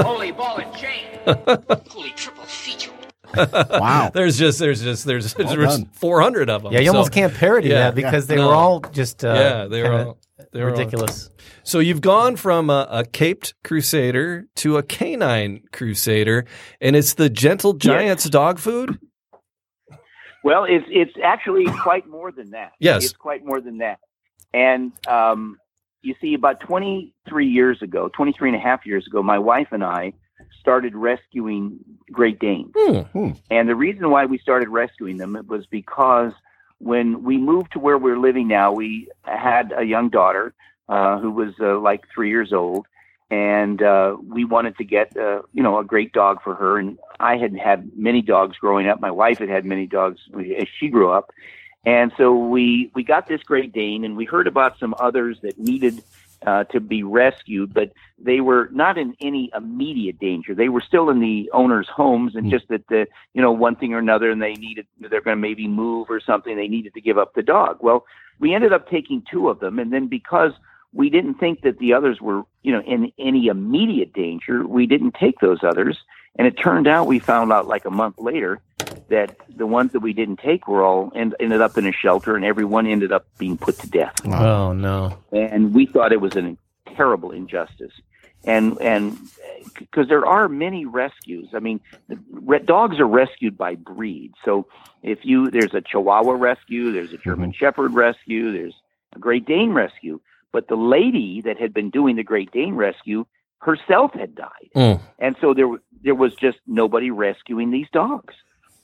Holy ball and chain! Holy triple feature! Wow. There's just there's just there's, there's 400 of them. Yeah, you So- almost can't parody yeah, that because they no. were all just uh, yeah, they were all they were all- ridiculous. So you've gone from a, a caped crusader to a canine crusader, and it's the gentle giants dog food. Well, it's it's actually quite more than that. Yes. it's quite more than that. And um, you see, about 23 years ago, 23 and a half years ago, my wife and I started rescuing Great Danes. Hmm. And the reason why we started rescuing them was because when we moved to where we're living now, we had a young daughter uh, who was uh, like three years old, and uh, we wanted to get uh, you know a great dog for her. And I had had many dogs growing up. My wife had had many dogs as she grew up, and so we we got this Great Dane, and we heard about some others that needed uh, to be rescued, but they were not in any immediate danger. They were still in the owners' homes, and just that the you know one thing or another, and they needed they're going to maybe move or something. They needed to give up the dog. Well, we ended up taking two of them, and then because we didn't think that the others were you know in any immediate danger, we didn't take those others. And it turned out we found out like a month later that the ones that we didn't take were all end, ended up in a shelter, and everyone ended up being put to death Oh no! and we thought it was a terrible injustice. And and because there are many rescues, I mean, the re- dogs are rescued by breed. So if you there's a Chihuahua rescue, there's a German mm-hmm. Shepherd rescue, there's a Great Dane rescue. But the lady that had been doing the Great Dane rescue herself had died, Mm. and so there there was just nobody rescuing these dogs,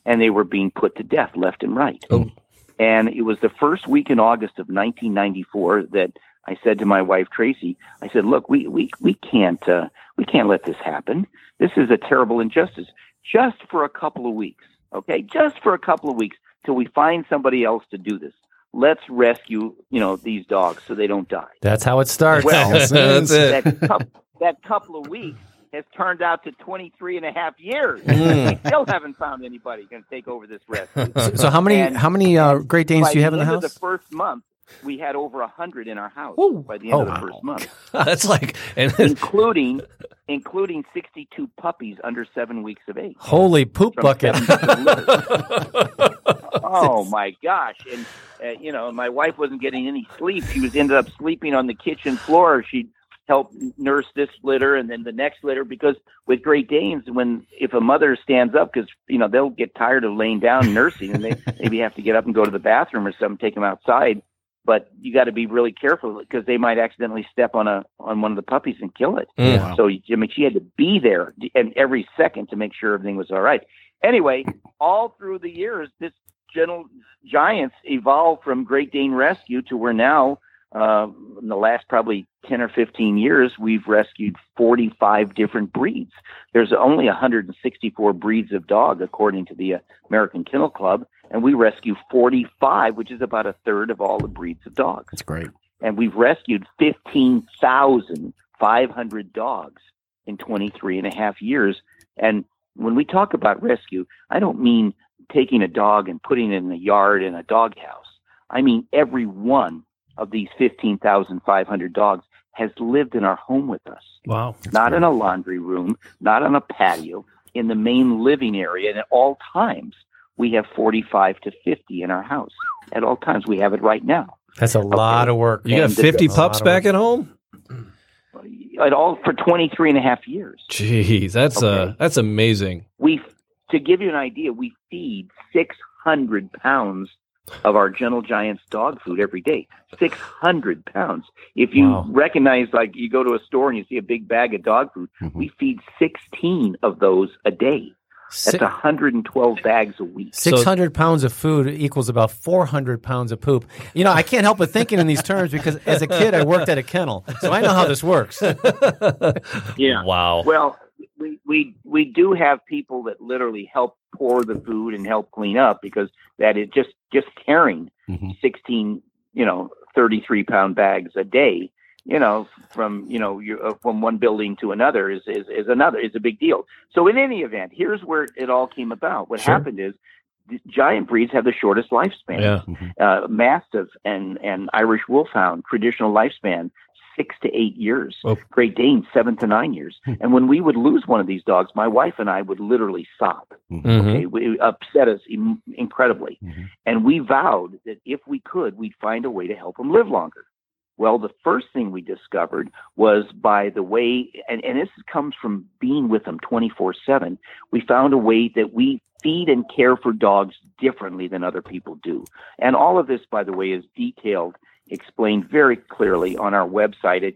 and they were being put to death left and right. Oh. And it was the first week in August of 1994 that I said to my wife Tracy, I said, "Look, we we we can't uh, we can't let this happen. This is a terrible injustice. Just for a couple of weeks, okay? Just for a couple of weeks till we find somebody else to do this. Let's rescue, you know, these dogs so they don't die." That's how it starts. Well, Yes, That's it. that, coup- that couple of weeks has turned out to 23 and a half years. Mm. we still haven't found anybody going to take over this rescue. so how many And how many uh, Great Danes do you have in the house? The first month, we had over a hundred in our house Woo. by the end Oh, of the wow. first month, That's like including including 62 puppies under seven weeks of age. Holy poop bucket! seven different litters. oh my gosh! And uh, you know, my wife wasn't getting any sleep. She was ended up sleeping on the kitchen floor. She'd help nurse this litter and then the next litter because with Great Danes, when if a mother stands up, because you know they'll get tired of laying down nursing and they maybe have to get up and go to the bathroom or something, take them outside. But you got to be really careful because they might accidentally step on a on one of the puppies and kill it. Mm. Wow. So I mean, she had to be there and every second to make sure everything was all right. Anyway, all through the years, this gentle giants evolved from Great Dane Rescue to where now, uh, in the last probably ten or fifteen years, we've rescued forty-five different breeds. There's only 164 breeds of dog according to the American Kennel Club, and we rescue 45, which is about a third of all the breeds of dogs That's great. and we've rescued 15,500 dogs in 23 and a half years. And when we talk about rescue, I don't mean taking a dog and putting it in a yard in a doghouse. I mean every one of these 15,500 dogs has lived in our home with us, wow. not in a laundry room, not on a patio, in the main living area. And at all times, we have 45 to 50 in our house. At all times, we have it right now. That's a lot of work. You got And the- 50 a pups back at home? At all for 23 and a half years. Jeez, that's uh that's amazing. we to give you an idea we feed 600 pounds of our gentle giants dog food every day 600 pounds if you Wow. recognize like you go to a store and you see a big bag of dog food Mhm. we feed 16 of those a day Si- That's 112 bags a week. 600 pounds of food equals about 400 pounds of poop. You know, I can't help but thinking in these terms because as a kid, I worked at a kennel. So I know how this works. Yeah. Wow. Well, we, we we do have people that literally help pour the food and help clean up because that is just just carrying Mhm. 16, you know, 33 pound bags a day, you know, from you know you uh, from one building to another is, is is another is a big deal. So in any event, here's where it all came about. What Sure. happened is giant breeds have the shortest lifespan Yeah. uh, Mastiff and, and Irish Wolfhound, traditional lifespan, six to eight years. Oh. Great Dane, seven to nine years. and when we would lose one of these dogs, my wife and I would literally sob. Mhm. Okay, it upset us Im- incredibly. Mhm. And we vowed that if we could, we'd find a way to help them live longer. Well, the first thing we discovered was by the way, and, and this comes from being with them 24 7, we found a way that we feed and care for dogs differently than other people do. And all of this, by the way, is detailed, explained very clearly on our website at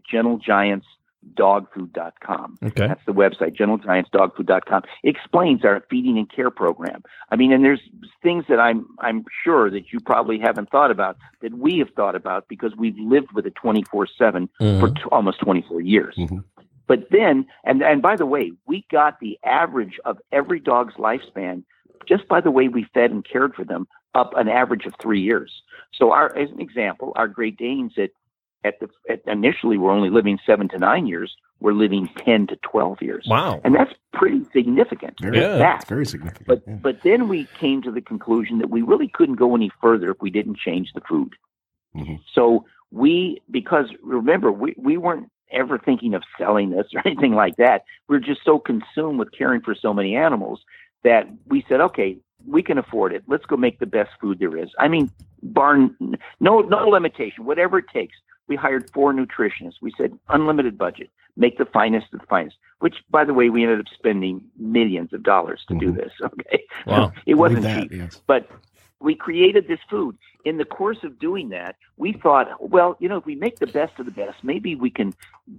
gentlegiantsdogfood.com. Okay. That's the website, gentlegiantsdogfood.com. Explains our feeding and care program. I mean, and there's things that I'm I'm sure that you probably haven't thought about that we have thought about because we've lived with it 24 seven for t- almost 24 years. Mhm. But then, and and by the way, we got the average of every dog's lifespan just by the way we fed and cared for them up an average of three years. So, our as an example, our Great Danes at at the at initially were only living seven to nine years. We're living 10 to 12 years. Wow. And that's pretty significant. Very, Yeah. That. very significant. But yeah. but then we came to the conclusion that we really couldn't go any further if we didn't change the food. Mhm. So we because remember we, we weren't ever thinking of selling this or anything like that. We are just so consumed with caring for so many animals that we said, okay, we can afford it. Let's go make the best food there is. I mean, barn no no limitation, whatever it takes. We hired four nutritionists. We said unlimited budget, make the finest of the finest. Which, by the way, we ended up spending millions of dollars to do Mhm. this. Okay, Wow. it wasn't Believe cheap that, yes. but we created this food. In the course of doing that, we thought, well, you know, if we make the best of the best, maybe we can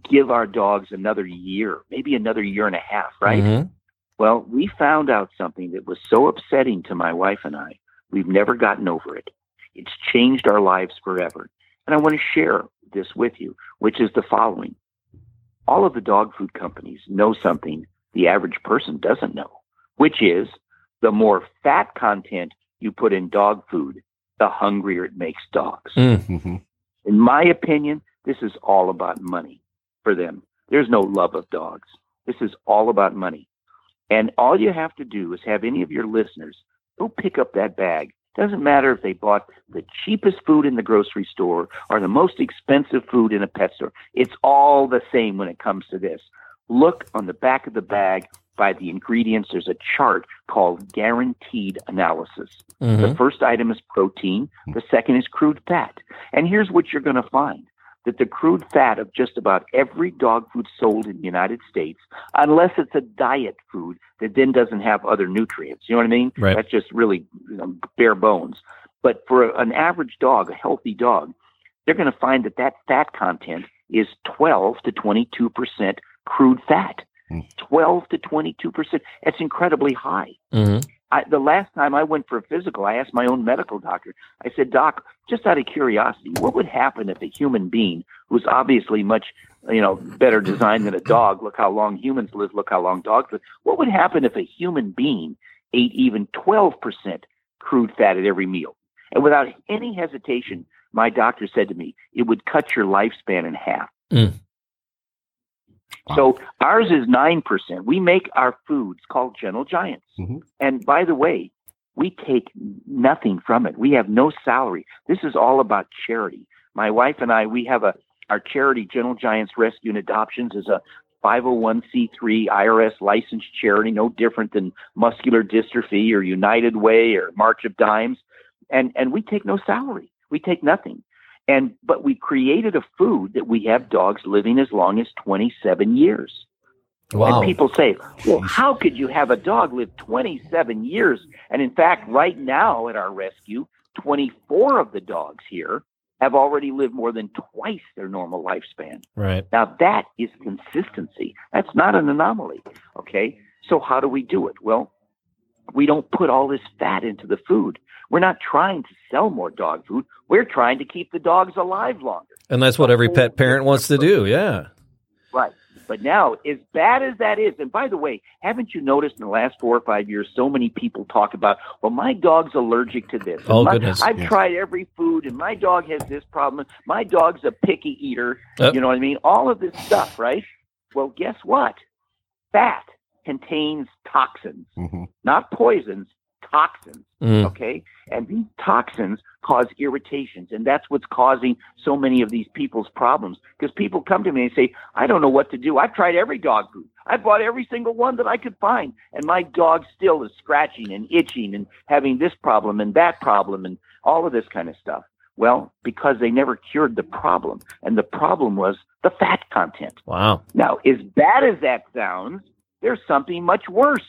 give our dogs another year, maybe another year and a half, right? Mhm. Well, we found out something that was so upsetting to my wife and I. We've never gotten over it. It's changed our lives forever. And I want to share this with you, which is the following. All of the dog food companies know something the average person doesn't know, which is the more fat content you put in dog food, the hungrier it makes dogs. Mm. Mhm. In my opinion, this is all about money for them. There's no love of dogs. This is all about money. And all you have to do is have any of your listeners go pick up that bag. Doesn't matter if they bought the cheapest food in the grocery store or the most expensive food in a pet store. It's all the same when it comes to this. Look on the back of the bag by the ingredients. There's a chart called guaranteed analysis. The Mhm. first item is protein. The second is crude fat. And here's what you're going to find that the crude fat of just about every dog food sold in the United States, unless it's a diet food that then doesn't have other nutrients, you know what I mean? Right. That's just really you know, bare bones. But for an average dog, a healthy dog, they're going to find that that fat content is 12 to 22% crude fat. Hmm. 12 to 22%. That's incredibly high. Mhm. I, the last time I went for a physical, I asked my own medical doctor. I said, "Doc, just out of curiosity, what would happen if a human being, who's obviously much, you know, better designed than a dog? Look how long humans live. Look how long dogs live. What would happen if a human being ate even 12% crude fat at every meal?" And without any hesitation, my doctor said to me, "It would cut your lifespan in half." Mm. So ours is nine percent. We make our foods called Gentle Giants. Mhm. And by the way, we take nothing from it. We have no salary. This is all about charity. My wife and I, we have a our charity, Gentle Giants Rescue and Adoptions, is a 501c3 IRS licensed charity, no different than Muscular Dystrophy or United Way or March of Dimes. And and we take no salary. We take nothing. And but we created a food that we have dogs living as long as 27 years. Wow. And people say, well, how could you have a dog live 27 years? And in fact, right now at our rescue, 24 of the dogs here have already lived more than twice their normal lifespan. Right. Now, that is consistency. That's not an anomaly. Okay. So, how do we do it? Well, we don't put all this fat into the food. We're not trying to sell more dog food. We're trying to keep the dogs alive longer. And that's what every pet parent wants to do. Yeah. Right. But now, as bad as that is, and by the way, haven't you noticed in the last four or five years, so many people talk about, well, my dog's allergic to this. Oh, My- goodness. I've Yeah. tried every food, and my dog has this problem. My dog's a picky eater. You know what I mean? All of this stuff, right? Well, guess what? Fat contains toxins, Mhm. not poisons, toxins. Mm. Okay. And these toxins cause irritations. And that's what's causing so many of these people's problems. Because people come to me and say, I don't know what to do. I've tried every dog food. I bought every single one that I could find. And my dog still is scratching and itching and having this problem and that problem and all of this kind of stuff. Well, because they never cured the problem. And the problem was the fat content. Wow. Now, as bad as that sounds, there's something much worse.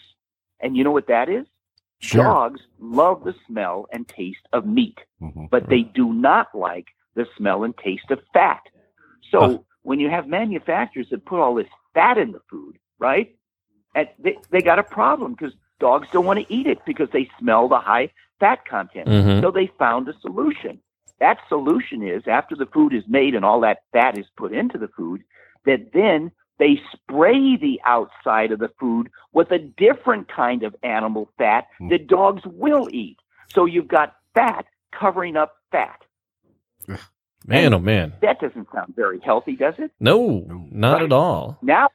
And you know what that is? Sure. Dogs love the smell and taste of meat, Mhm. but they do not like the smell and taste of fat. So Huh. when you have manufacturers that put all this fat in the food, right? And they, they got a problem because dogs don't want to eat it because they smell the high fat content. Mhm. So they found a solution. That solution is after the food is made and all that fat is put into the food, that then they spray the outside of the food with a different kind of animal fat Hmm. that dogs will eat. So you've got fat covering up fat. Man, oh man. That doesn't sound very healthy, does it? No, not Right. at all. Now,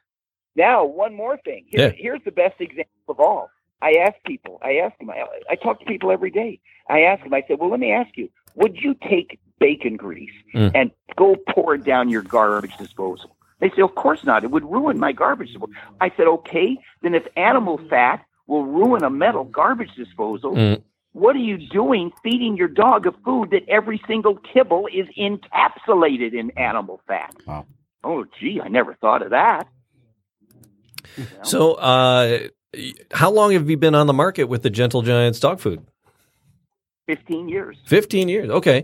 now one more thing. Here, Yeah. Here's the best example of all. I ask people. I ask them. I, I talk to people every day. I ask them. I said, "Well, let me ask you. Would you take bacon grease Mm. and go pour it down your garbage disposal?" They say, "Of course not. It would ruin my garbage disposal." I said, "Okay. Then if animal fat will ruin a metal garbage disposal." Mm. What are you doing feeding your dog a food that every single kibble is encapsulated in animal fat? Wow. Oh, gee, I never thought of that. You know? So, uh, how long have you been on the market with the Gentle Giants dog food? 15 years. 15 years. Okay.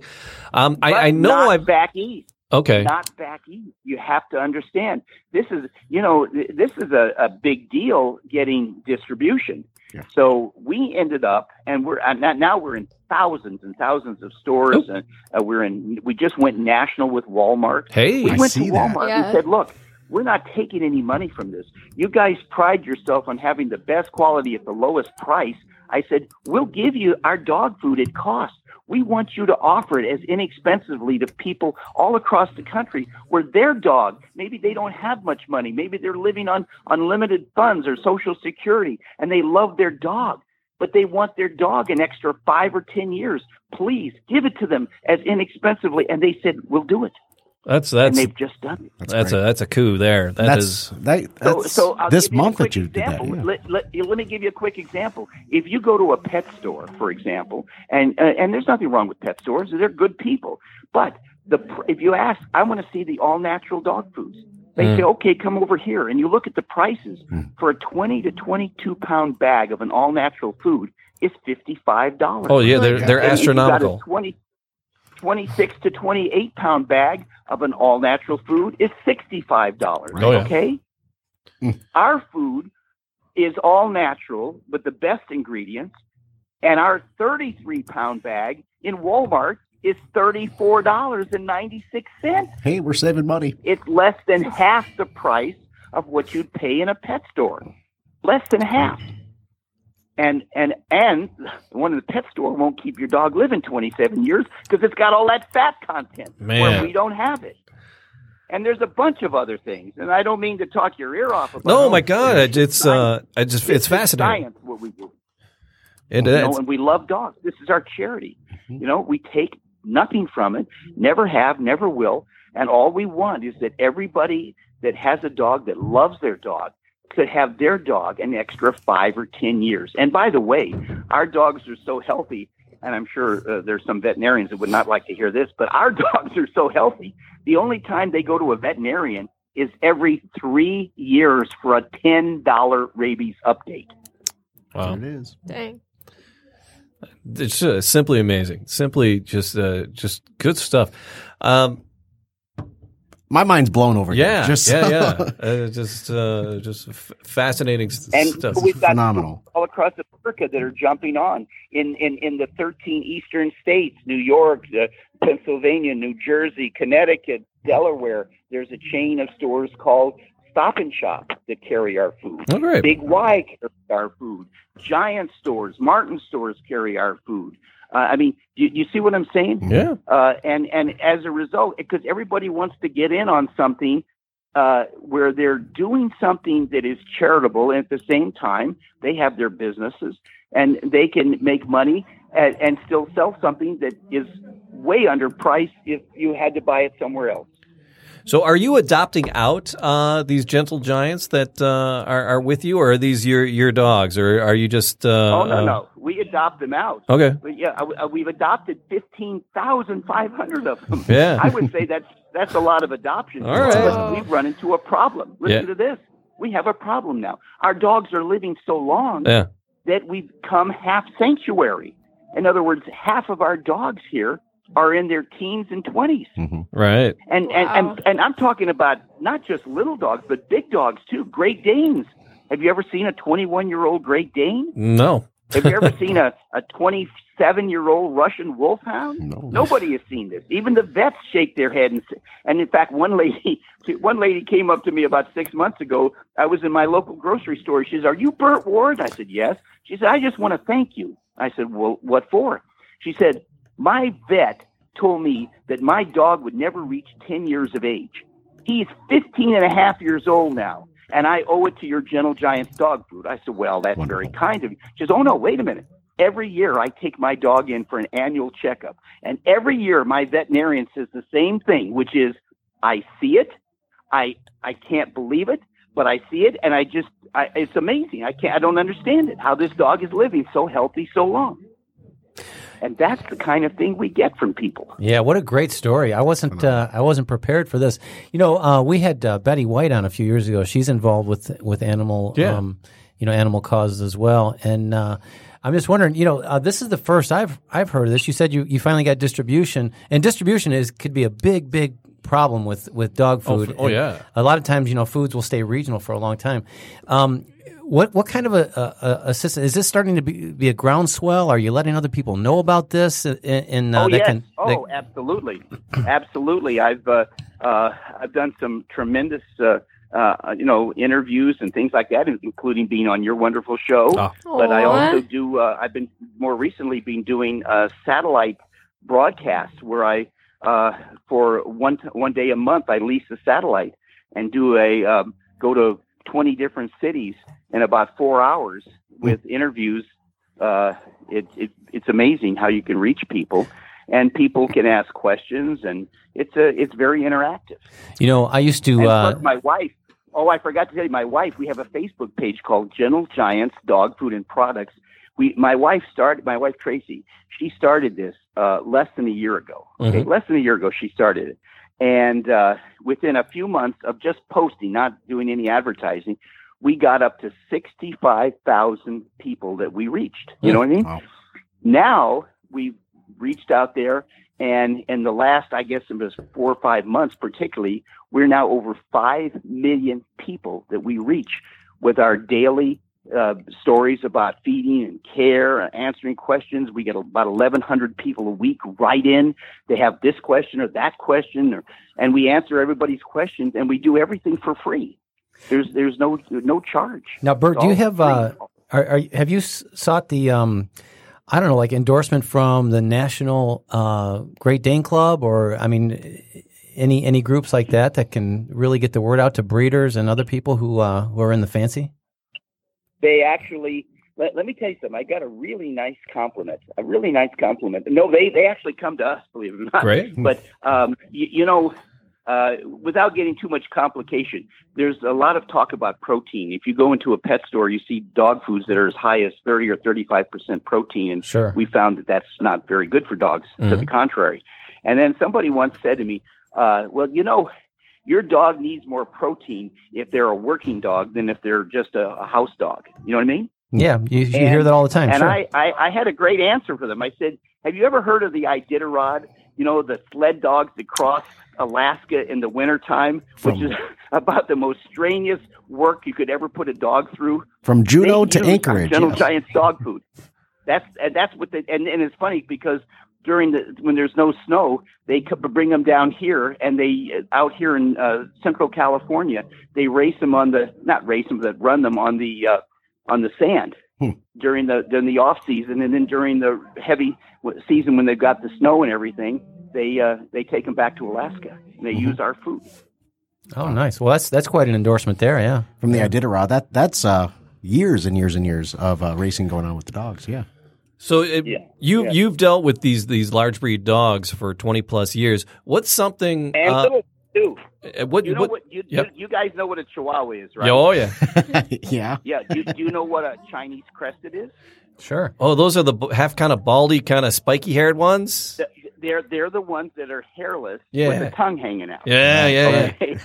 Um, I, I know not I've. back east. Okay. Not back east. You have to understand. This is, you know, th- this is a, a big deal getting distribution. Yeah. So we ended up, and we're uh, now- now we're in thousands and thousands of stores, Oh. and uh, we're in. We just went national with Walmart. Hey. We I went to see that. Walmart Yeah. and said, look, we're not taking any money from this. You guys pride yourself on having the best quality at the lowest price. I said, we'll give you our dog food at cost. We want you to offer it as inexpensively to people all across the country where their dog, maybe they don't have much money. Maybe they're living on unlimited funds or social security and they love their dog, but they want their dog an extra five or 10 years. Please give it to them as inexpensively. And they said, we'll do it That's and that's they've just done it. That's, that's a that's a coup there. That that's is- that, So, that's so I'll this give you a month that you did that. Yeah. Let, let, let me give you a quick example. If you go to a pet store, for example, and uh, and there's nothing wrong with pet stores; they're good people. But the if you ask, I want to see the all natural dog foods. They Mm. say, okay, come over here, and you look at the prices Mm. for a 20 to 22 pound bag of an all natural food is fifty five dollars. oh yeah, they're And they're And if you got a astronomical. 20, 26 to 28 pound bag of an all natural food is $65. Oh, yeah. Okay? Our food is all natural with the best ingredients, and our 33 pound bag in Walmart is $34.96. Hey, we're saving money. It's less than half the price of what you'd pay in a pet store. Less than half. And and and the one in the pet store won't keep your dog living 27 years because it's got all that fat content where we don't have it. And there's a bunch of other things, and I don't mean to talk your ear off about. No, my God, it- it's uh, I just it's just fascinating. Science, what we do. It You know, and we love dogs. This is our charity. You know, we take nothing from it, never have, never will, and all we want is that everybody that has a dog that loves their dog could have their dog an extra five or ten years. And by the way, our dogs are so healthy, and I'm sure uh, there's some veterinarians that would not like to hear this, but our dogs are so healthy. The only time they go to a veterinarian is every three years for a ten dollar rabies update. Wow. There it is. Dang. It's uh, simply amazing. Simply just uh, just good stuff. Um, My mind's blown over here. Yeah, Just yeah, yeah. Uh, just, uh, just f- fascinating s- and stuff. we've got phenomenal. people all across America that are jumping on in in, in the 13 eastern states, New York, uh, Pennsylvania, New Jersey, Connecticut, Delaware. There's a chain of stores called Stop and Shop that carry our food. Oh, great. Big Y carries our food. Giant stores, Martin stores carry our food. Uh, I mean, you, you see what I'm saying? Yeah. Uh, and and as a result, because everybody wants to get in on something uh, where they're doing something that is charitable, and at the same time they have their businesses and they can make money and, and still sell something that is way underpriced if you had to buy it somewhere else. So, are you adopting out uh, these gentle giants that uh, are, are with you, or are these your your dogs, or are you just? Uh, oh no, uh, no, we adopt them out. Okay. But yeah, we've adopted fifteen thousand five hundred of them. Yeah. I would say that's that's a lot of adoption. All right. But we've run into a problem. Listen Yeah. to this. We have a problem now. Our dogs are living so long Yeah. that we've come half sanctuary. In other words, half of our dogs here are in their teens and 20s. Mm-hmm. Right. And, and, and, and I'm talking about not just little dogs, but big dogs too. Great Danes. Have you ever seen a 21 year old Great Dane? No. Have you ever seen a, a 27 year old Russian wolfhound? No. Nobody has seen this. Even the vets shake their head. And, and in fact, one lady, one lady came up to me about six months ago. I was in my local grocery store. She says, Are you Burt Ward? I said, Yes. She said, I just want to thank you. I said, Well, what for? She said, My vet told me that my dog would never reach 10 years of age. He's 15 and a half years old now, and I owe it to your Gentle Giants dog food. I said, Well, that's very kind of you. She says, Oh, no, wait a minute. Every year I take my dog in for an annual checkup, and every year my veterinarian says the same thing, which is, I see it. I, I can't believe it, but I see it, and I just, I, it's amazing. I can't, I don't understand it, how this dog is living so healthy so long. And that's the kind of thing we get from people. Yeah, what a great story! I wasn't uh, I wasn't prepared for this. You know, uh, we had uh, Betty White on a few years ago. She's involved with with animal, Yeah. um, you know, animal causes as well. And uh, I'm just wondering, you know, uh, this is the first I've I've heard of this. You said you, you finally got distribution, and distribution is could be a big big problem with with dog Oh, food. f- oh, And yeah. a lot of times, you know, foods will stay regional for a long time. Um, what what kind of a, a, a assistance is this starting to be, be a groundswell? Are you letting other people know about this? And, and uh, oh yes. can oh, that- absolutely, absolutely. I've uh, uh, I've done some tremendous uh, uh, you know interviews and things like that, including being on your wonderful show. Ah. But I also do. Uh, I've been more recently been doing uh, satellite broadcasts where I uh, for one one day a month I lease a satellite and do a um, go to twenty different cities in about four hours with interviews. Uh, it, it it's amazing how you can reach people, and people can ask questions, and it's a it's very interactive. You know, I used to. Uh, my wife. Oh, I forgot to tell you, my wife. We have a Facebook page called Gentle Giants Dog Food and Products. We, my wife started. My wife Tracy. She started this uh, less than a year ago. Okay, less than a year ago, she started it, and uh, within a few months of just posting, not doing any advertising, we got up to sixty-five thousand people that we reached. You know what I mean? Wow. now we've reached out there and in the last i guess it was four or five months particularly we're now over five million people that we reach with our daily uh, stories about feeding and care and answering questions. We get about 1100 people a week write in. They have this question or that question or, and we answer everybody's questions and we do everything for free. There's there's no no charge. Now, Burt, do you have uh, are, are have you sought the um, I don't know, like endorsement from the National uh, Great Dane Club, or I mean, any any groups like that that can really get the word out to breeders and other people who uh, who are in the fancy? They actually let, let me tell you something i got a really nice compliment a really nice compliment no they they actually come to us believe it or not Great. but um you, you know uh, without getting too much complication, there's a lot of talk about protein. If you go into a pet store, you see dog foods that are as high as 30 or 35 percent protein, and Sure. we found that that's not very good for dogs. To the contrary. And then somebody once said to me, uh, "Well, you know, your dog needs more protein if they're a working dog than if they're just a, a house dog. You know what I mean? Yeah, you, you And- hear that all the time. And sure. I, I, I had a great answer for them. I said, Have you ever heard of the Iditarod? You know, the sled dogs that cross Alaska in the wintertime, which is about the most strenuous work you could ever put a dog through. From Juneau They to Anchorage. Gentle yes. Giant's dog food. That's and that's what they and, and it's funny because during the when there's no snow, they bring them down here and they out here in uh, Central California, they race them on the not race them but run them on the uh, on the sand Hmm. during the during the off season and then during the heavy season when they've got the snow and everything, they uh, they take them back to Alaska and they use our food. oh, nice. Well, that's that's quite an endorsement there. Yeah. From the Iditarod. That that's uh, years and years and years of uh, racing going on with the dogs. Yeah. So it, Yeah, you yeah. you've dealt with these these large breed dogs for twenty plus years. What's something? And uh, little too. uh, what You know what? what, you, yep. you you guys know what a Chihuahua is, right? Oh yeah. yeah. Yeah. Do, do you know what a Chinese crested is? Sure. Oh, those are the half kind of baldy, kind of spiky haired ones. Th- They're they're the ones that are hairless Yeah. with the tongue hanging out. Yeah, yeah, yeah. Okay.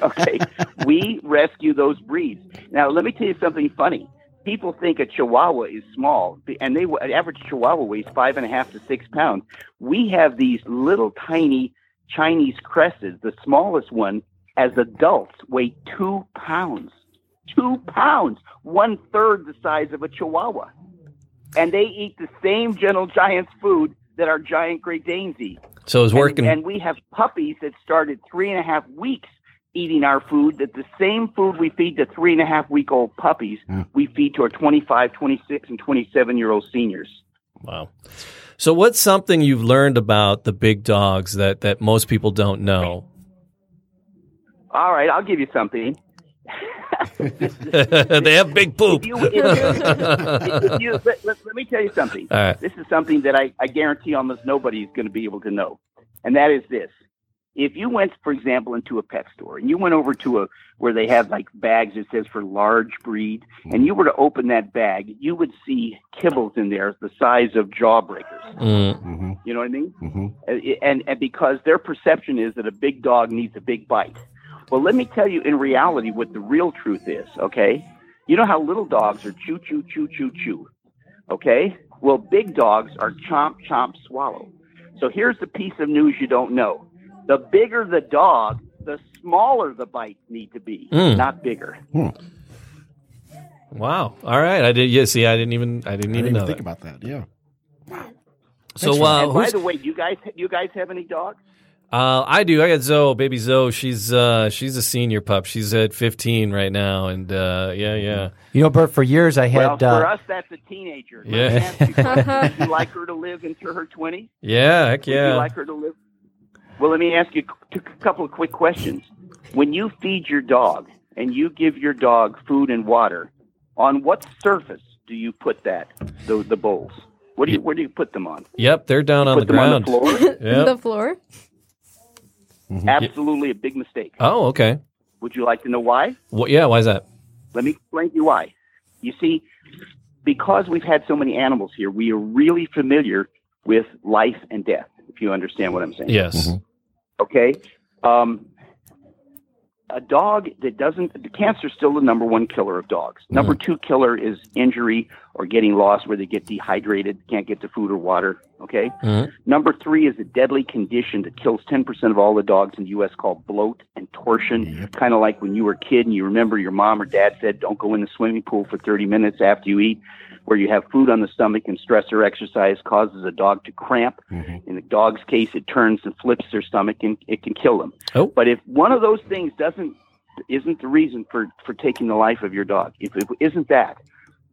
okay. We rescue those breeds. Now, let me tell you something funny. People think a Chihuahua is small, and they an average Chihuahua weighs five and a half to six pounds. We have these little tiny Chinese crested. The smallest one, as adults, weigh two pounds. Two pounds, one third the size of a Chihuahua, and they eat the same Gentle Giant's food that our giant Great Danes eat. So it was And- working. And, we have puppies that started three and a half weeks eating our food, that the same food we feed to three and a half week old puppies, we feed to our 25, 26, and 27 year old seniors. wow. So what's something you've learned about the big dogs that that most people don't know? All right, I'll give you something. they have big poop. You, you, let, let, let me tell you something. Right. This is something that I, I guarantee almost nobody is going to be able to know. And that is this. If you went, for example, into a pet store and you went over to a where they have like bags that says for large breed, and you were to open that bag, you would see kibbles in there the size of jawbreakers. Mm. hmm You know what I mean? hmm Uh, and and because their perception is that a big dog needs a big bite. Well, let me tell you in reality what the real truth is, okay? You know how little dogs are chew chew chew chew chew. Okay? Well, big dogs are chomp chomp swallow. So here's the piece of news you don't know. The bigger the dog, the smaller the bites need to be, Mm. not bigger. Wow. All right. I did. Yeah. See, I didn't even. I didn't I even didn't know think that. about that. Yeah. So, and uh, by who's, the way, you guys you guys have any dogs? uh, I do. I got Zoe, baby Zoe. She's uh, she's a senior pup. She's at 15 right now, and uh, yeah, yeah. You know, Burt, for years I Well, had. for uh, us, that's a teenager. Yeah. you, Would you like her to live into her 20s? Yeah, heck Would you yeah. like her to live? Well, let me ask you a couple of quick questions. When you feed your dog and you give your dog food and water, on what surface do you put that? The, the bowls. What do you where do you put them on? Yep, they're down on the ground. put them on the floor? Yep. the floor. Absolutely a big mistake. Oh, okay. Would you like to know why? Well, yeah. Why is that? Let me explain to you why. You see, because we've had so many animals here, we are really familiar with life and death, if you understand what I'm saying. Yes. Mm-hmm. Okay. Um, a dog that doesn't, the cancer is still the number one killer of dogs. Number two killer is injury or getting lost where they get dehydrated, can't get to food or water. Okay. Mhm. Number three is a deadly condition that kills 10% of all the dogs in the U.S. called bloat and torsion. Kind of like when you were a kid and you remember your mom or dad said, don't go in the swimming pool for 30 minutes after you eat, where you have food on the stomach and stress or exercise causes a dog to cramp. Mm-hmm. In the dog's case, it turns and flips their stomach and it can kill them. Oh. But if one of those things doesn't, isn't the reason for, for taking the life of your dog, if it isn't that,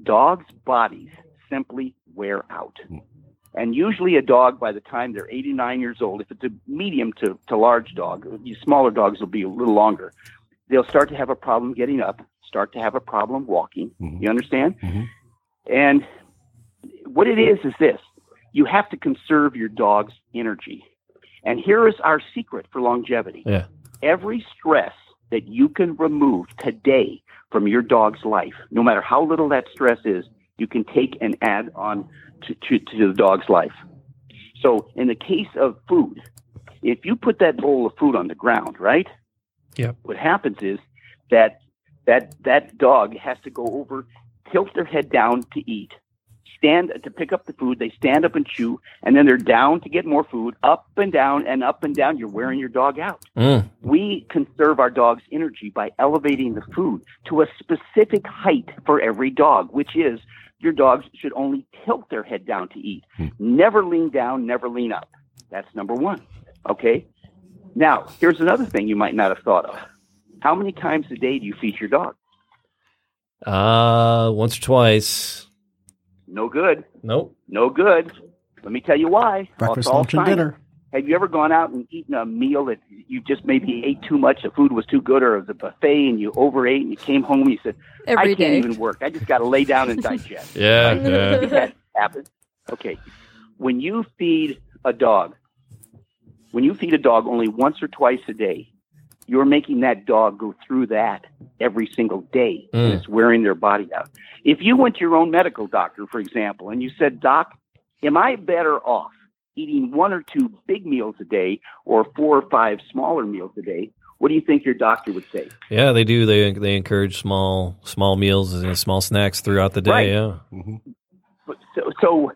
dogs' bodies simply wear out. Hmm. And usually, a dog, by the time they're 89 years old, if it's a medium to, to large dog, these smaller dogs will be a little longer, they'll start to have a problem getting up, start to have a problem walking. Mm-hmm. You understand? Mm-hmm. And what it is is this you have to conserve your dog's energy. And here is our secret for longevity Yeah. every stress that you can remove today from your dog's life, no matter how little that stress is, you can take and add on to, to, to the dog's life. So, in the case of food, if you put that bowl of food on the ground, right? Yep. What happens is that that that dog has to go over tilt their head down to eat, stand to pick up the food, they stand up and chew, and then they're down to get more food, up and down and up and down. You're wearing your dog out. Mm. We conserve our dog's energy by elevating the food to a specific height for every dog, which is your dogs should only tilt their head down to eat. Never lean down, never lean up. That's number one. Okay? Now, here's another thing you might not have thought of. How many times a day do you feed your dog? Uh, once or twice. No good. Nope. No good. Let me tell you why. Breakfast, all lunch, and dinner. Have you ever gone out and eaten a meal that you just maybe ate too much, the food was too good, or it was a buffet and you overate and you came home and you said, I Every can't even work. I just got to lay down and digest. Yeah. Did that happen? Okay. When you feed a dog, when you feed a dog only once or twice a day, you're making that dog go through that every single day. And Mm. it's wearing their body out. If you went to your own medical doctor, for example, and you said, Doc, am I better off eating one or two big meals a day or four or five smaller meals a day? What do you think your doctor would say? Yeah, they do. They they encourage small small meals and small snacks throughout the day. Right. Yeah. But so, so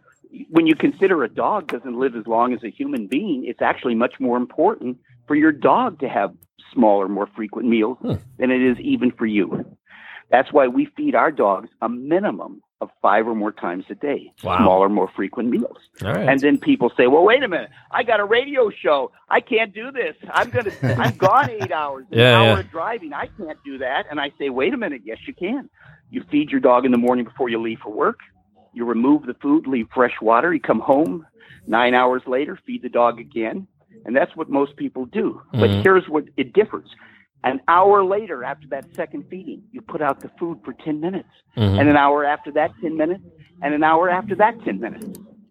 when you consider a dog doesn't live as long as a human being, it's actually much more important for your dog to have smaller, more frequent meals Hmm. than it is even for you. That's why we feed our dogs a minimum of five or more times a day, Wow. smaller, more frequent meals. Right. And then people say, "Well, wait a minute! I got a radio show. I can't do this. I'm gonna. I'm gone eight hours. An hour yeah. of driving. I can't do that." And I say, "Wait a minute! Yes, you can. You feed your dog in the morning before you leave for work. You remove the food, leave fresh water. You come home nine hours later, feed the dog again, and that's what most people do. But Mhm. here's what it differs." An hour later, after that second feeding, you put out the food for 10 minutes Mhm. and an hour after that 10 minutes and an hour after that 10 minutes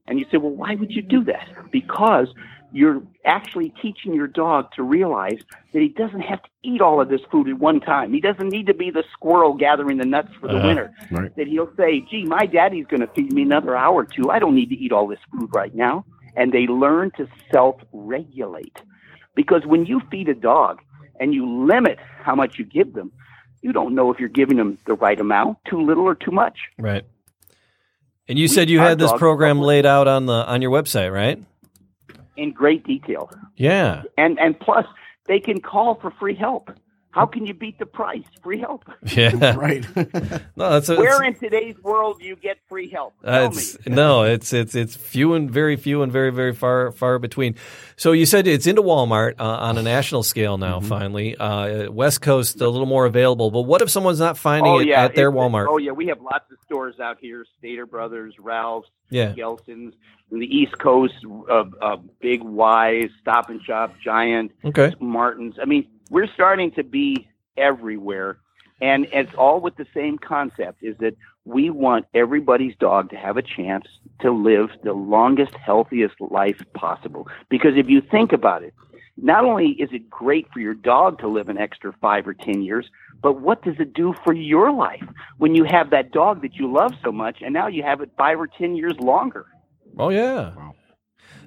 and you say well why would you do that because you're actually teaching your dog to realize that he doesn't have to eat all of this food at one time he doesn't need to be the squirrel gathering the nuts for the Uh-huh. winter Right. that he'll say gee my daddy's going to feed me another hour or two i don't need to eat all this food right now and they learn to self-regulate because when you feed a dog and you limit how much you give them you don't know if you're giving them the right amount, too little or too much. Right. And you said you had this program laid out on the on your website, right? in great detail. Yeah. And and plus, they can call for free help. How can you beat the price? Free help. Yeah. Right. No, that's a, Where in today's world do you get free help? Tell Uh, it's, no, it's it's it's few and very few and very very far far between. So you said it's into Walmart uh, on a national scale now. Mm-hmm. Finally, uh, West Coast a little more available. But what if someone's not finding oh it yeah, at their Walmart? Oh yeah, we have lots of stores out here: Stater Brothers, Ralph's, Yeah. Gelson's. On the East Coast, uh, uh, Big Y's, Stop and Shop, Giant, Okay. Martins. I mean, we're starting to be everywhere, and it's all with the same concept: is that we want everybody's dog to have a chance to live the longest, healthiest life possible. Because if you think about it, not only is it great for your dog to live an extra five or ten years, but what does it do for your life when you have that dog that you love so much, and now you have it five or ten years longer? Oh yeah.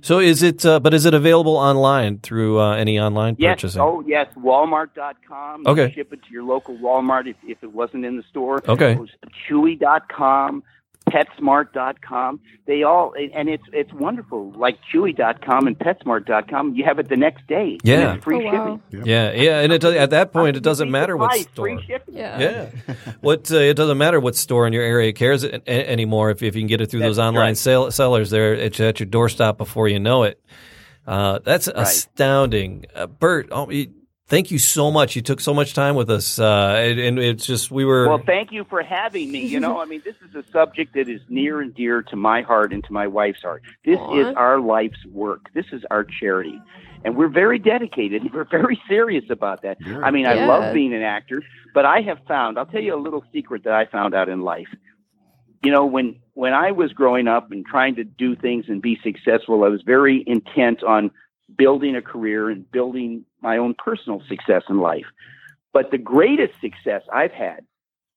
So is it? Uh, but is it available online through uh, any online Yes. purchasing? Oh, yes. Walmart.com. Okay. Ship it to your local Walmart if, if it wasn't in the store. Okay. It was Chewy.com, PetSmart.com. They all, and it's it's wonderful. Like Chewy.com and PetSmart.com, you have it the next day. and Yeah. it's free Oh, wow. shipping. Yeah, yeah, and it at that point it doesn't matter what store. Free shipping. Yeah. Yeah, what uh, it doesn't matter what store in your area cares a- a- anymore if if you can get it through those online right. sell- sellers. There, it's at your doorstep before you know it. Uh, that's astounding, uh, Burt. Oh, you- thank you so much. You took so much time with us, uh, and, and it's just we were. Well, thank you for having me. You know, I mean, this is a subject that is near and dear to my heart and to my wife's heart. This Aw. is our life's work. This is our charity. And we're very dedicated. We're very serious about that. I mean, I Yeah. love being an actor, but I have found, I'll tell you a little secret that I found out in life. You know, when when I was growing up and trying to do things and be successful, I was very intent on building a career and building my own personal success in life. But the greatest success I've had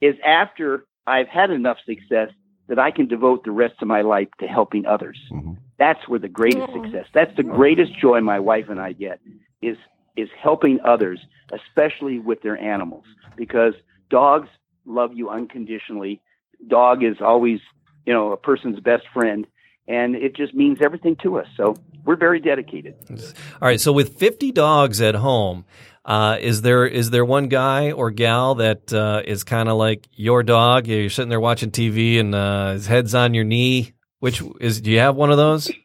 is after I've had enough success that I can devote the rest of my life to helping others. Mhm. That's where the greatest Aw. success. That's the greatest joy my wife and I get is is helping others, especially with their animals, because dogs love you unconditionally dog is always, you know, a person's best friend, and it just means everything to us. So we're very dedicated. All right. So with 50 dogs at home, uh, is there is there one guy or gal that uh, is kind of like your dog? You're sitting there watching TV and uh, his head's on your knee. Which is? Do you have one of those?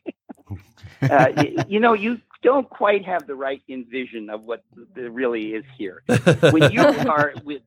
Uh, y- you know, you don't quite have the right envision of what there really is here. When you are with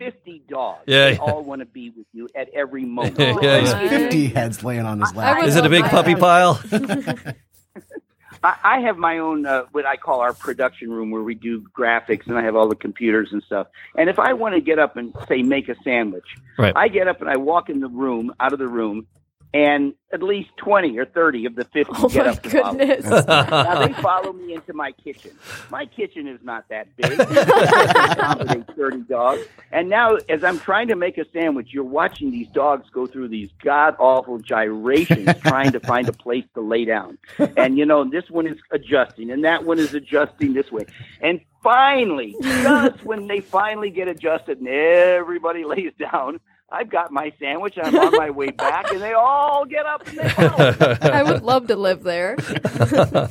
50 dogs, Yeah, they yeah. all want to be with you at every moment. Yeah, yeah. Fifty heads laying on his lap. Is it a big puppy pile? I, I have my own uh, what I call our production room where we do graphics and I have all the computers and stuff. And if I want to get up and say make a sandwich, Right. I get up and I walk in the room, out of the room, and at least twenty or thirty of the fifty Oh get up to follow. me. goodness. Now they follow me into my kitchen. My kitchen is not that big. Accommodate thirty dogs. And now, as I'm trying to make a sandwich, you're watching these dogs go through these god awful gyrations, trying to find a place to lay down. And you know, this one is adjusting, and that one is adjusting this way. And finally, just when they finally get adjusted and everybody lays down. I've got my sandwich. and I'm on my way back, and they all get up and they follow. I would love to live there. oh,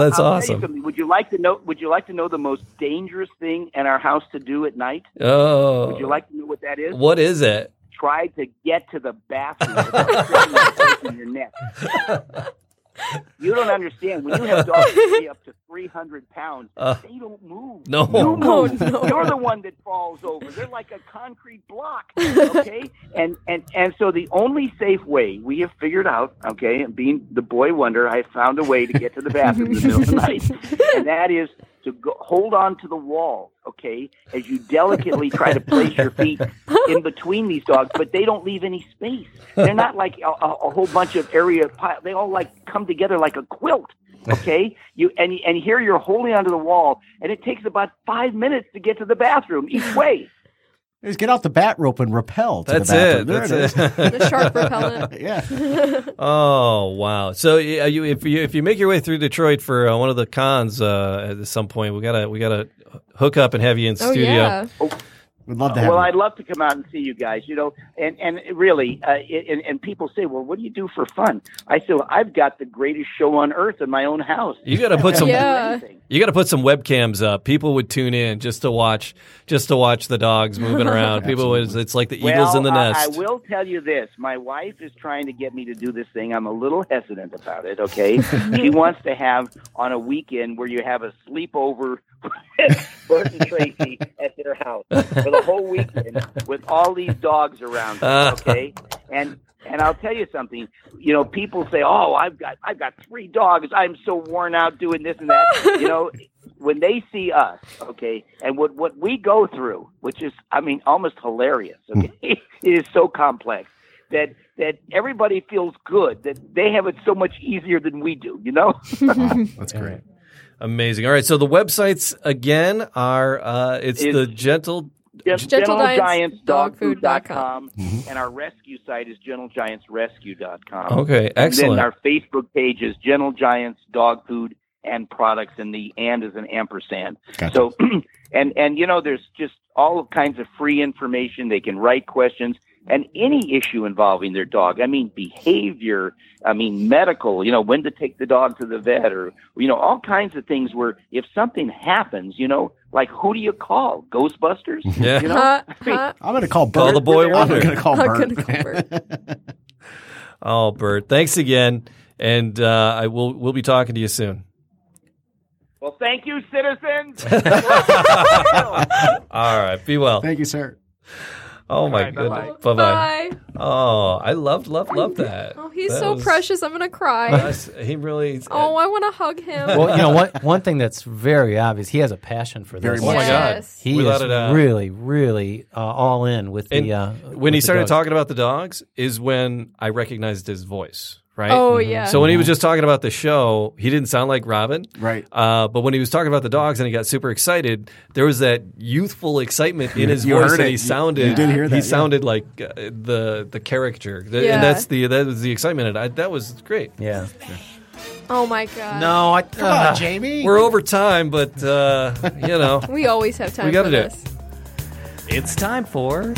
that's I'll tell you awesome. Would you like to know? Would you like to know the most dangerous thing in our house to do at night? Oh, Would you like to know what that is? what is it? Try to get to the bathroom without breaking your neck. You don't understand. When you have dogs that weigh up to 300 pounds, Uh, they don't move. no. You Oh, move. no. You're the one that falls over. They're like a concrete block. Okay? and, and, and so the only safe way we have figured out, okay, and being the boy wonder, I found a way to get to the bathroom in the middle of the night. And that is to go, hold on to the wall, okay, as you delicately try to place your feet in between these dogs, but they don't leave any space. They're not like a, a, a whole bunch of area pile. They all like come together like a quilt. Okay, you and and here you're holding onto the wall, and it takes about five minutes to get to the bathroom each way. Just get out the bat rope and rappel. To That's the bathroom. it. There That's it. it. The shark repellent. yeah. Oh wow! So uh, you, if you if you make your way through Detroit for uh, one of the cons uh, at some point, we gotta we gotta hook up and have you in Oh studio. yeah. We'd love to have well, you. I'd love to come out and see you guys. You know, and and really, uh, and, and people say, well, what do you do for fun? I say, well, I've got the greatest show on earth in my own house. You gotta put some Yeah. You gotta put some webcams up. People would tune in just to watch just to watch the dogs moving around. People would it's like the eagles in the nest. I, will tell you this: my wife is trying to get me to do this thing. I'm a little hesitant about it. Okay, she wants to have on a weekend where you have a sleepover with Burt and Tracy at their house for the whole weekend with all these dogs around. them, uh. Okay, and and I'll tell you something. You know, people say, "Oh, I've got I've got three dogs. I'm so worn out doing this and that." You know, when they see us, okay, and what what we go through, which is, I mean, almost hilarious. Hmm. Okay, it is so complex that that everybody feels good that they have it so much easier than we do. You know. That's great. Amazing. All right, so the websites again are uh, it's It's- the gentle Just Gentle Giants gentlegiantsdogfood.com and our rescue site is gentlegiantsrescue.com. Okay, And excellent. then our Facebook page is Gentle Giants Dog Food and Products, and the and is an ampersand. Gotcha. So, and and you know, there's just all kinds of free information. They can write questions and any issue involving their dog. I mean, behavior. I mean, medical. You know, when to take the dog to the vet, or you know, all kinds of things. Where if something happens, you know, like who do you call? Ghostbusters. Yeah. You know, Huh? I mean, Huh? I'm going to call Burt. Call the boy I'm wonder. going to call I'm Burt. gonna call Burt. Oh, Burt, thanks again, and uh, I will we'll be talking to you soon. well, thank you, citizens. All right, be well. Thank you, sir. Oh my right, bye-bye. goodness, bye bye. Bye. Oh, I loved, loved, loved that. Oh, he's That so was- precious. I'm gonna cry. that's- He really. Oh, I want to hug him. Well, you know, one one thing that's very obvious, he has a passion for this. much. Oh my God. He Without is really, really uh, all in with And the. Uh, when with he the started dogs. talking about the dogs, is when I recognized his voice. Right. Oh yeah. So when he was just talking about the show, he didn't sound like Robin. Right. Uh, but when he was talking about the dogs and he got super excited, there was that youthful excitement in his You voice, heard and it. he sounded. you did hear that, He yeah. sounded like uh, the the caricature, The- Yeah. and that's the that was the excitement. And I, that was great. Yeah. oh my god. No, I. Come on, Jamie. We're over time, but uh, you know, We always have time We gotta for do it. this. It's time for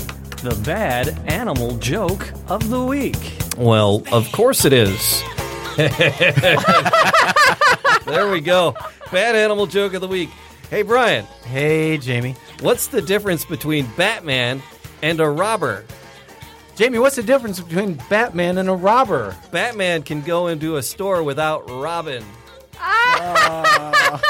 the bad animal joke of the week? Well, of course it is. there we go. Bad animal joke of the week. Hey, Brian, Hey, Jamie. what's the difference between Batman and a robber? Jamie, what's the difference between Batman and a robber? Batman can go into a store without Robin. Ah.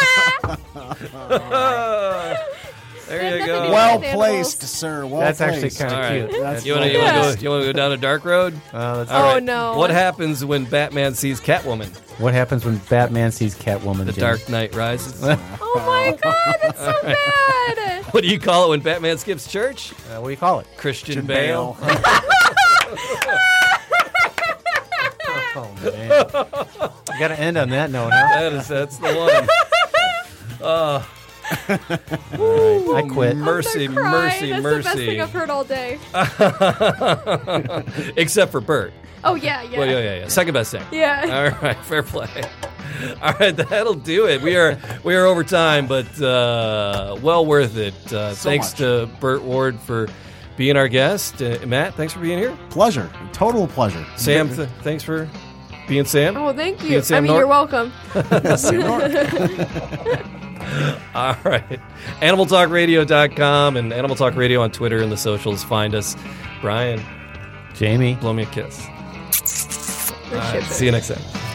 there you go. Well placed, sir. Well That's actually placed. kind of All right. cute. That's You want to well go? You want to go down a dark road? Uh, that's- All Oh, no. What happens when Batman sees Catwoman? what happens when Batman sees Catwoman? The Jamie? Dark Knight Rises. Oh my god, that's so bad. what do you call it when Batman skips church? Uh, what do you call it? Christian Bale. Oh man, you got to end on that note, huh? That is that's the one. I quit. Mercy, I'm gonna mercy, the best thing mercy. I've heard all day. Except for Burt. Oh yeah, yeah. Well, yeah, yeah, yeah. Second best thing. Yeah. All right, fair play. All right, that'll do it. We are we are over time, but uh, well worth it. Uh, thanks much. to Burt Ward for being our guest. Uh, Matt, thanks for being here. Pleasure. Total pleasure. Sam, th- thanks for being Sam. Oh, thank You you. Sam I mean, Nor- you're welcome. All right. AnimalTalkRadio.com and Animal Talk Radio on Twitter and the socials. Find us. Brian, Jamie. blow me a kiss. Let's ship it. See you next time.